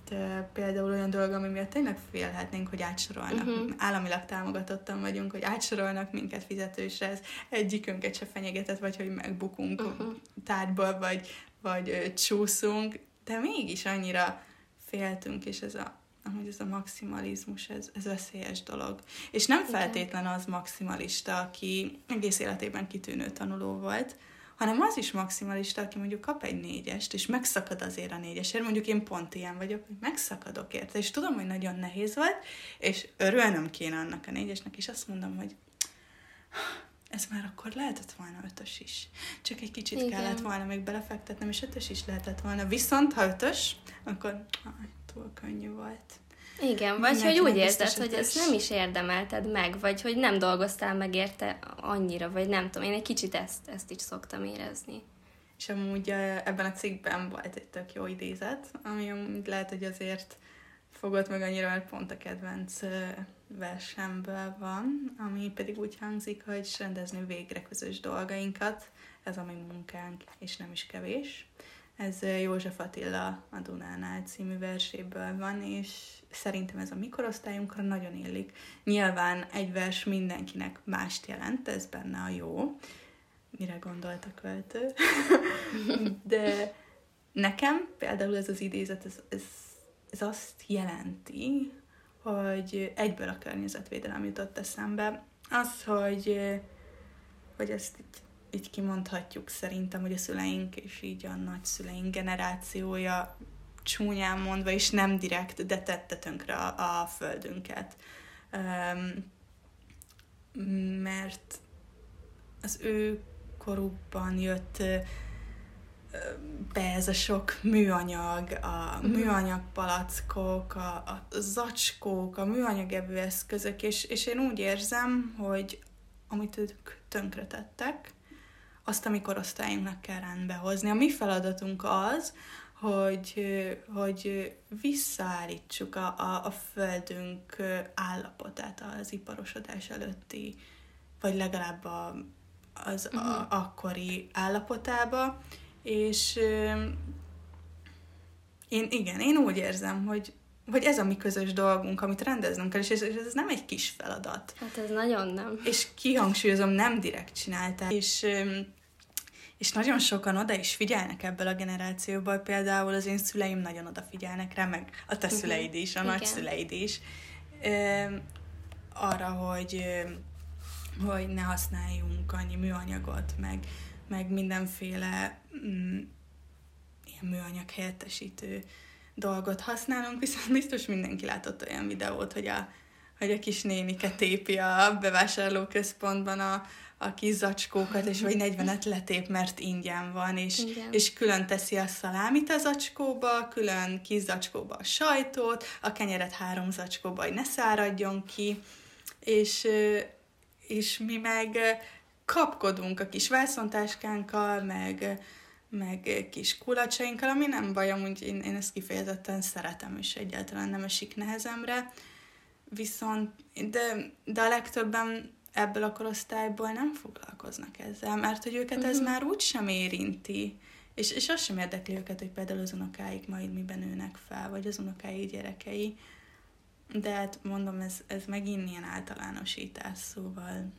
például olyan dolog, ami miatt tényleg félhetnénk, hogy átsorolnak. Uh-huh. Államilag támogatottan vagyunk, hogy átsorolnak minket fizetősre, ez egyikünket se fenyegetett, vagy hogy megbukunk uh-huh. tárgyból, vagy, vagy csúszunk, de mégis annyira féltünk, és ez a hogy ez a maximalizmus, ez, ez veszélyes dolog. És nem feltétlen az maximalista, aki egész életében kitűnő tanuló volt, hanem az is maximalista, aki mondjuk kap egy négyest, és megszakad azért a négyesért, mondjuk én pont ilyen vagyok, hogy megszakadok érte, és tudom, hogy nagyon nehéz volt, és örülnöm kéne annak a négyesnek, és azt mondom, hogy ez már akkor lehetett volna ötös is. Csak egy kicsit Igen. kellett volna még belefektetnem, és ötös is lehetett volna. Viszont, ha ötös, akkor aj, túl könnyű volt. Igen, vagy hogy úgy érzed, hogy ezt nem is érdemelted meg, vagy hogy nem dolgoztál meg érte annyira, vagy nem tudom, én egy kicsit ezt, ezt is szoktam érezni. És amúgy ebben a cikkben volt egy tök jó idézet, ami amúgy lehet, hogy azért fogott meg annyira, mert pont a kedvenc versemből van, ami pedig úgy hangzik, hogy rendezni végre közös dolgainkat, ez a mi munkánk, és nem is kevés. Ez József Attila a Dunánál című verséből van, és szerintem ez a mikorosztályunkra nagyon illik. Nyilván egy vers mindenkinek mást jelent, ez benne a jó. Mire gondolt a költő? [LAUGHS] De nekem például ez az idézet, ez, ez, ez azt jelenti, hogy egyből a környezetvédelem jutott eszembe. Az, hogy, hogy ezt így, kimondhatjuk szerintem, hogy a szüleink és így a nagyszüleink generációja csúnyán mondva, és nem direkt, de tette tönkre a, a földünket. Um, mert az ő korukban jött be ez a sok műanyag, a mm. műanyag palackok, a, a zacskók, a műanyag evőeszközök, és, és én úgy érzem, hogy amit ők tönkretettek, azt a mi korosztályunknak kell rendbe hozni. A mi feladatunk az, hogy, hogy visszaállítsuk a, a, a földünk állapotát az iparosodás előtti, vagy legalább a, az uh-huh. a, mhm. akkori állapotába, és én igen, én úgy érzem, hogy, hogy ez a mi közös dolgunk, amit rendeznünk kell, és ez, ez nem egy kis feladat. Hát ez nagyon nem. És kihangsúlyozom, nem direkt csinálták. És és nagyon sokan oda is figyelnek ebből a generációból, például az én szüleim nagyon odafigyelnek rá, meg a te uh-huh. szüleid is, a Igen. nagyszüleid is, arra, hogy, hogy ne használjunk annyi műanyagot, meg, meg mindenféle mm, ilyen műanyag helyettesítő dolgot használunk, viszont biztos mindenki látott olyan videót, hogy a, hogy a kis nénike tépi a bevásárlóközpontban a, a kis zacskókat, és vagy 40-et letép, mert ingyen van, és, és külön teszi a szalámit a zacskóba, külön kis zacskóba a sajtót, a kenyeret három zacskóba, hogy ne száradjon ki, és, és mi meg kapkodunk a kis vászontáskánkkal, meg, meg kis kulacsainkkal, ami nem baj, amúgy én, én ezt kifejezetten szeretem, és egyáltalán nem esik nehezemre, viszont, de, de a legtöbben ebből a korosztályból nem foglalkoznak ezzel, mert hogy őket uh-huh. ez mhm. már úgy sem érinti, és, és az sem érdekli őket, hogy például az unokáik majd miben nőnek fel, vagy az unokái gyerekei. De hát mondom, ez, ez megint ilyen általánosítás, szóval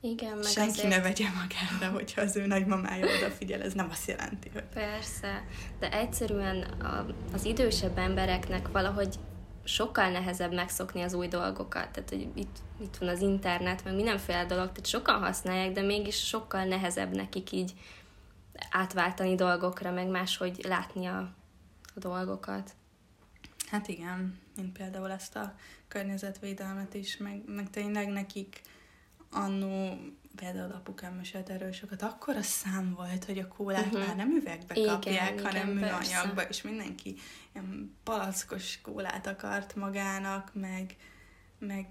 igen, meg senki azért... ne vegye magára, hogyha az ő nagymamája odafigyel, ez nem azt jelenti, hogy... Persze, de egyszerűen a, az idősebb embereknek valahogy sokkal nehezebb megszokni az új dolgokat. Tehát, hogy itt, itt van az internet, meg mindenféle dolog, tehát sokan használják, de mégis sokkal nehezebb nekik így átváltani dolgokra, meg máshogy látni a, a dolgokat. Hát igen, mint például ezt a környezetvédelmet is, meg, meg tényleg nekik annó, például apukám mesélt erről sokat, akkor a szám volt, hogy a kólát uh-huh. már nem üvegbe igen, kapják, igen, hanem műanyagba, és mindenki ilyen palackos kólát akart magának, meg, meg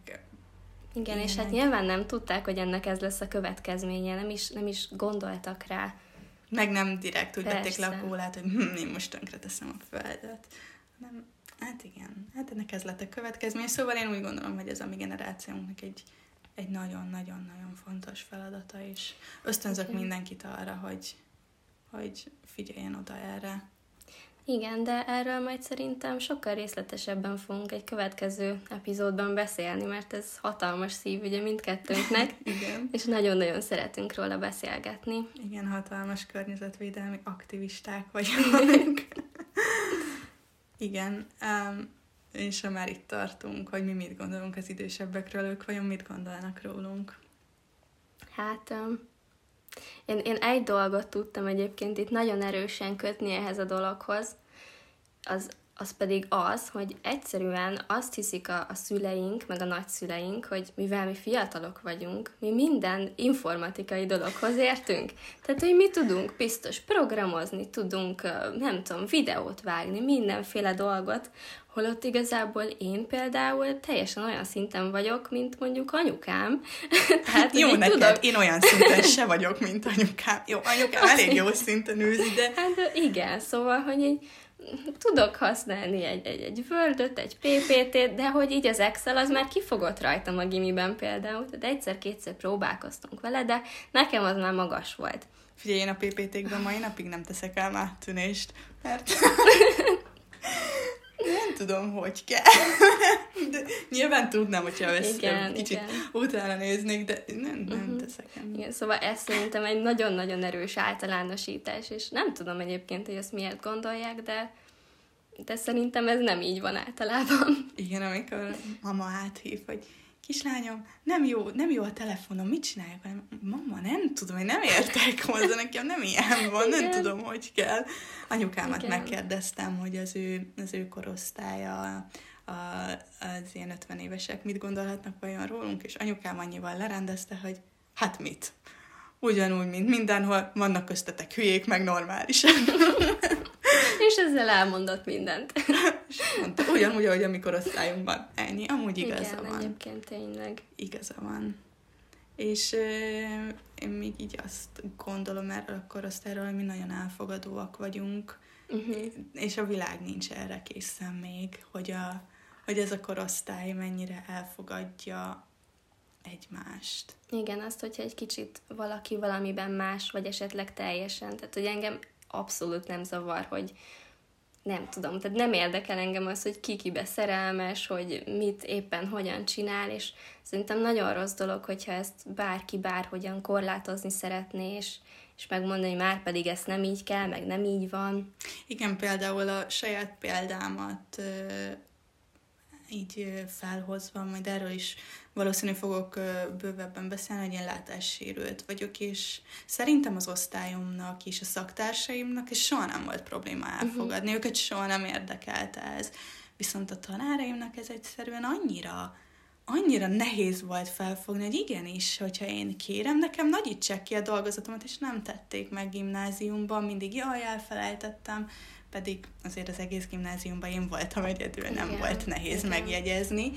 igen, ilyenek. és hát nyilván nem tudták, hogy ennek ez lesz a következménye, nem is, nem is gondoltak rá. Meg nem direkt úgy Persze. vették le a kólát, hogy hm, én most tönkre teszem a földet. Nem, hát igen, hát ennek ez lett a következménye. Szóval én úgy gondolom, hogy ez a mi generációnknak egy, egy nagyon-nagyon-nagyon fontos feladata, és ösztönzök okay. mindenkit arra, hogy, hogy figyeljen oda erre. Igen, de erről majd szerintem sokkal részletesebben fogunk egy következő epizódban beszélni, mert ez hatalmas szív ugye mindkettőnknek, [LAUGHS] Igen. és nagyon-nagyon szeretünk róla beszélgetni. Igen, hatalmas környezetvédelmi aktivisták [LAUGHS] vagyunk. Igen, um, és ha már itt tartunk, hogy mi mit gondolunk az idősebbekről, ők vajon mit gondolnak rólunk? Hát, én, én egy dolgot tudtam egyébként itt nagyon erősen kötni ehhez a dologhoz, az, az pedig az, hogy egyszerűen azt hiszik a, a szüleink, meg a nagyszüleink, hogy mivel mi fiatalok vagyunk, mi minden informatikai dologhoz értünk. Tehát, hogy mi tudunk biztos programozni, tudunk, nem tudom, videót vágni, mindenféle dolgot, holott igazából én például teljesen olyan szinten vagyok, mint mondjuk anyukám. [LAUGHS] Tehát, jó neked, tudok... én olyan szinten se vagyok, mint anyukám. Jó, anyukám elég jó szinten űzi, de... Hát igen, szóval, hogy így tudok használni egy, egy, egy word egy PPT-t, de hogy így az Excel az már kifogott rajtam a gimiben például, tehát egyszer-kétszer próbálkoztunk vele, de nekem az már magas volt. Figyelj, én a PPT-kben mai napig nem teszek el áttűnést, mert [LAUGHS] nem tudom, hogy kell. De nyilván tudnám, hogyha ezt igen, kicsit igen. utána néznék, de nem, nem uh-huh. teszek el. Igen, szóval ez szerintem egy nagyon-nagyon erős általánosítás, és nem tudom egyébként, hogy ezt miért gondolják, de de szerintem ez nem így van általában. Igen, amikor mama áthív, hogy kislányom, nem jó, nem jó a telefonom, mit csináljak? Mama, nem tudom, én nem értek hozzá, nekem nem ilyen van, Igen. nem tudom, hogy kell. Anyukámat Igen. megkérdeztem, hogy az ő, az ő korosztálya, a, az ilyen 50 évesek mit gondolhatnak vajon rólunk, és anyukám annyival lerendezte, hogy hát mit? Ugyanúgy, mint mindenhol, vannak köztetek hülyék, meg normálisak. [LAUGHS] és ezzel elmondott mindent. [LAUGHS] és mondta, ugyanúgy, ahogy amikor osztályunkban. Ennyi, amúgy igaza Igen, van. egyébként tényleg. Igaza van. És euh, én még így azt gondolom erről a korosztályról, hogy mi nagyon elfogadóak vagyunk, uh-huh. és a világ nincs erre készen még, hogy, a, hogy ez a korosztály mennyire elfogadja egymást. Igen, azt, hogyha egy kicsit valaki valamiben más, vagy esetleg teljesen. Tehát, hogy engem abszolút nem zavar, hogy nem tudom, tehát nem érdekel engem az, hogy ki kibe szerelmes, hogy mit éppen hogyan csinál, és szerintem nagyon rossz dolog, hogyha ezt bárki bárhogyan korlátozni szeretné, és, és megmondani, hogy már pedig ezt nem így kell, meg nem így van. Igen, például a saját példámat így felhozva, majd erről is valószínűleg fogok bővebben beszélni, hogy én látássérült vagyok, és szerintem az osztályomnak és a szaktársaimnak és soha nem volt probléma mhm. elfogadni, uh-huh. őket soha nem érdekelte ez. Viszont a tanáraimnak ez egyszerűen annyira annyira nehéz volt felfogni, hogy igenis, hogyha én kérem, nekem nagyítsák ki a dolgozatomat, és nem tették meg gimnáziumban, mindig jaj, elfelejtettem, pedig azért az egész gimnáziumban én voltam egyedül, nem Igen. volt nehéz Igen. megjegyezni.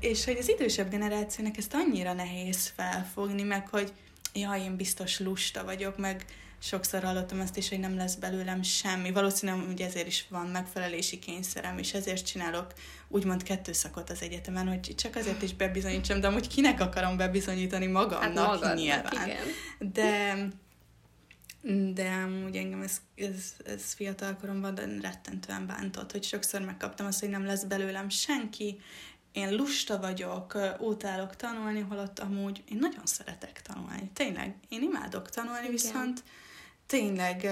És hogy az idősebb generációnak ezt annyira nehéz felfogni, meg hogy ja, én biztos lusta vagyok, meg sokszor hallottam azt is, hogy nem lesz belőlem semmi. Valószínűleg ugye ezért is van megfelelési kényszerem, és ezért csinálok úgymond kettő szakot az egyetemen, hogy csak azért is bebizonyítsam, de amúgy kinek akarom bebizonyítani magamnak hát nyilván. Igen. De de amúgy engem ez, ez, ez fiatal koromban rettentően bántott, hogy sokszor megkaptam azt, hogy nem lesz belőlem senki, én lusta vagyok, utálok tanulni, holott amúgy én nagyon szeretek tanulni. Tényleg, én imádok tanulni, Igen. viszont tényleg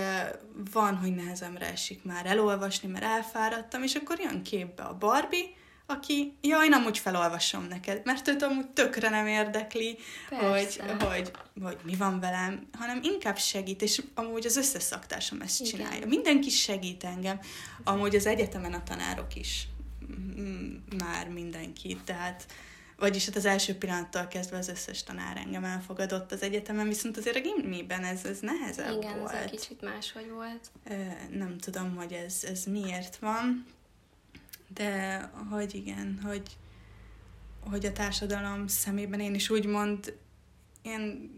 van, hogy nehezemre esik már elolvasni, mert elfáradtam, és akkor jön képbe a Barbie, aki, jaj, nem úgy felolvasom neked, mert őt amúgy tökre nem érdekli, hogy, hogy, hogy mi van velem, hanem inkább segít, és amúgy az összes szaktársam ezt Igen. csinálja. Mindenki segít engem. Amúgy az egyetemen a tanárok is már mindenki, tehát vagyis hát az első pillanattal kezdve az összes tanár engem elfogadott az egyetemen, viszont azért a gimniben ez, ez nehezebb Igen, volt. Igen, ez egy kicsit máshogy volt. Nem tudom, hogy ez, ez miért van, de hogy igen, hogy, hogy a társadalom szemében én is úgymond én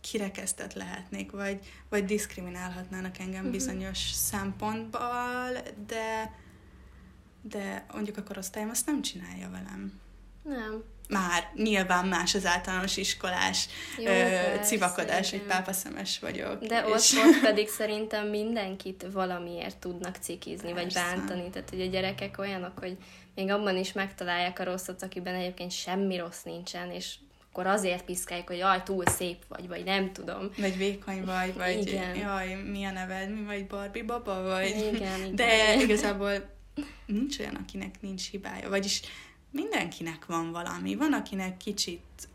kirekesztett lehetnék, vagy, vagy diszkriminálhatnának engem uh-huh. bizonyos szempontból, de de mondjuk a korosztályom azt nem csinálja velem. Nem. Már nyilván más az általános iskolás Jó, ö, civakodás, hogy pápaszemes vagyok. De és... ott, ott pedig szerintem mindenkit valamiért tudnak cikizni, Persze. vagy bántani. Tehát, hogy a gyerekek olyanok, hogy még abban is megtalálják a rosszat, akiben egyébként semmi rossz nincsen, és akkor azért piszkálják, hogy jaj, túl szép vagy, vagy nem tudom. Vagy vékony vagy, vagy igen. jaj, mi a neved, mi vagy Barbie baba, vagy... Igen, igen. De igazából nincs olyan, akinek nincs hibája. Vagyis mindenkinek van valami. Van, akinek kicsit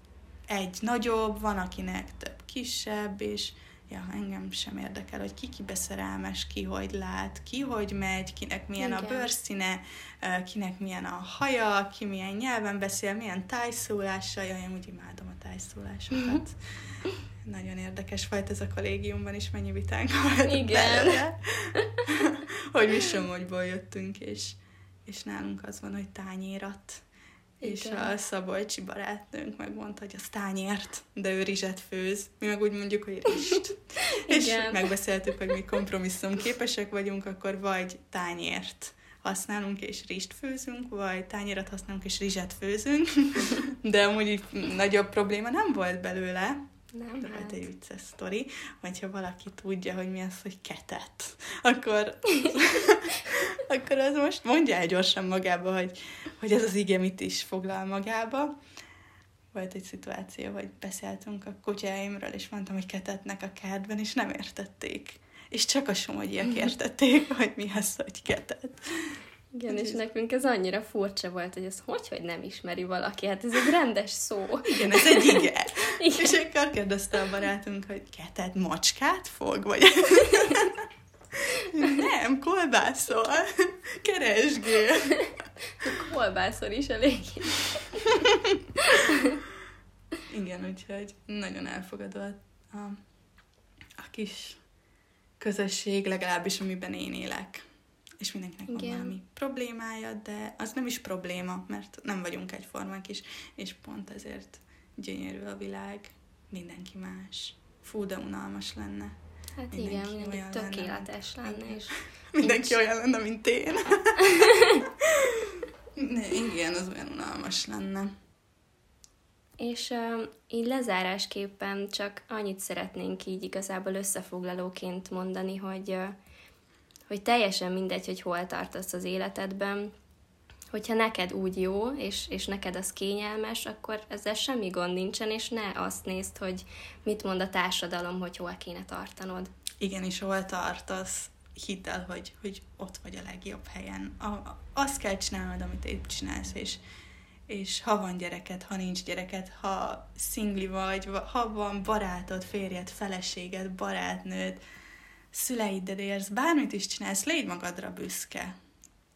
egy nagyobb, van, akinek több kisebb, és ja, engem sem érdekel, hogy ki kibe szerelmes, ki hogy lát, ki hogy megy, kinek milyen Igen. a bőrszíne, kinek milyen a haja, ki milyen nyelven beszél, milyen tájszólással. Jaj, én úgy imádom a tájszólásokat. [LAUGHS] Nagyon érdekes volt ez a kollégiumban is, mennyi vitánk volt Igen. belőle. [LAUGHS] hogy mi Somogyból jöttünk, és, és nálunk az van, hogy tányérat. És a Szabolcsi barátnőnk megmondta, hogy az tányért, de ő rizset főz. Mi meg úgy mondjuk, hogy rist. [LAUGHS] és megbeszéltük, hogy mi kompromisszum képesek vagyunk, akkor vagy tányért használunk és rist főzünk, vagy tányérat használunk és rizset főzünk, [LAUGHS] de amúgy így nagyobb probléma nem volt belőle, nem, De hát. egy vicces sztori, hogyha valaki tudja, hogy mi az, hogy ketet, akkor, [LAUGHS] akkor az most mondja el gyorsan magába, hogy, hogy ez az ige mit is foglal magába. Volt egy szituáció, hogy beszéltünk a kutyáimról, és mondtam, hogy ketetnek a kertben, és nem értették. És csak a somogyiak értették, hogy mi az, hogy ketet. Igen, és nekünk ez annyira furcsa volt, hogy ez hogy, hogy nem ismeri valaki, hát ez egy rendes szó. Igen, ez egy igen. igen. És akkor kérdezte a barátunk, hogy ketet macskát fog, vagy... [LAUGHS] nem, kolbászol. Keresgél. Kolbászol is elég. igen, úgyhogy nagyon elfogadó a, a kis közösség, legalábbis amiben én élek és mindenkinek Igen. van valami problémája, de az nem is probléma, mert nem vagyunk egyformák is, és pont ezért gyönyörű a világ, mindenki más. Fú, de unalmas lenne. Hát mindenki igen, mindenki olyan tökéletes lenne, lenne és mindenki olyan lenne, mint én. [LAUGHS] igen, az olyan unalmas lenne. És uh, így lezárásképpen csak annyit szeretnénk így igazából összefoglalóként mondani, hogy uh, hogy teljesen mindegy, hogy hol tartasz az életedben, hogyha neked úgy jó, és, és neked az kényelmes, akkor ezzel semmi gond nincsen, és ne azt nézd, hogy mit mond a társadalom, hogy hol kéne tartanod. Igen, és hol tartasz, hidd el, hogy, hogy ott vagy a legjobb helyen. A, a, azt kell csinálnod, amit épp csinálsz, és, és ha van gyereked, ha nincs gyereked, ha szingli vagy, ha van barátod, férjed, feleséged, barátnőd, szüleiddel érsz, bármit is csinálsz, légy magadra büszke.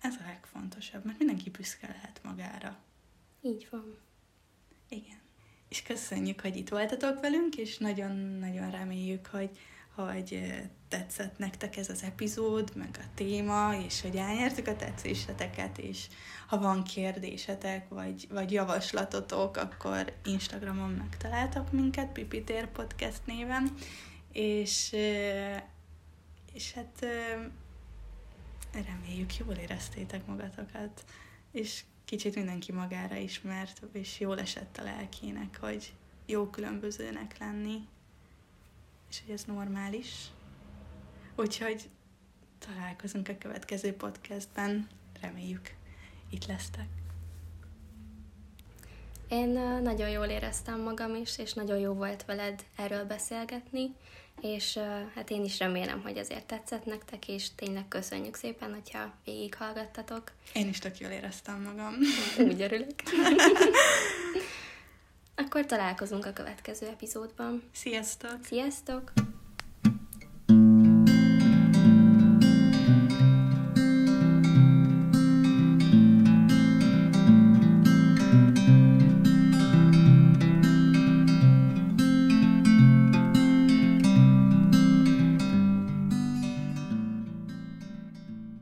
Ez a legfontosabb, mert mindenki büszke lehet magára. Így van. Igen. És köszönjük, hogy itt voltatok velünk, és nagyon-nagyon reméljük, hogy, hogy tetszett nektek ez az epizód, meg a téma, és hogy elnyertük a tetszéseteket, és ha van kérdésetek, vagy, vagy javaslatotok, akkor Instagramon megtaláltok minket, Pipitér Podcast néven, és és hát reméljük jól éreztétek magatokat, és kicsit mindenki magára ismert, és jól esett a lelkének, hogy jó különbözőnek lenni, és hogy ez normális. Úgyhogy találkozunk a következő podcastben. Reméljük, itt lesztek. Én nagyon jól éreztem magam is, és nagyon jó volt veled erről beszélgetni, és hát én is remélem, hogy azért tetszett nektek, és tényleg köszönjük szépen, hogyha végighallgattatok. Én is tök jól éreztem magam. [LAUGHS] Úgy örülök. [LAUGHS] Akkor találkozunk a következő epizódban. Sziasztok! Sziasztok!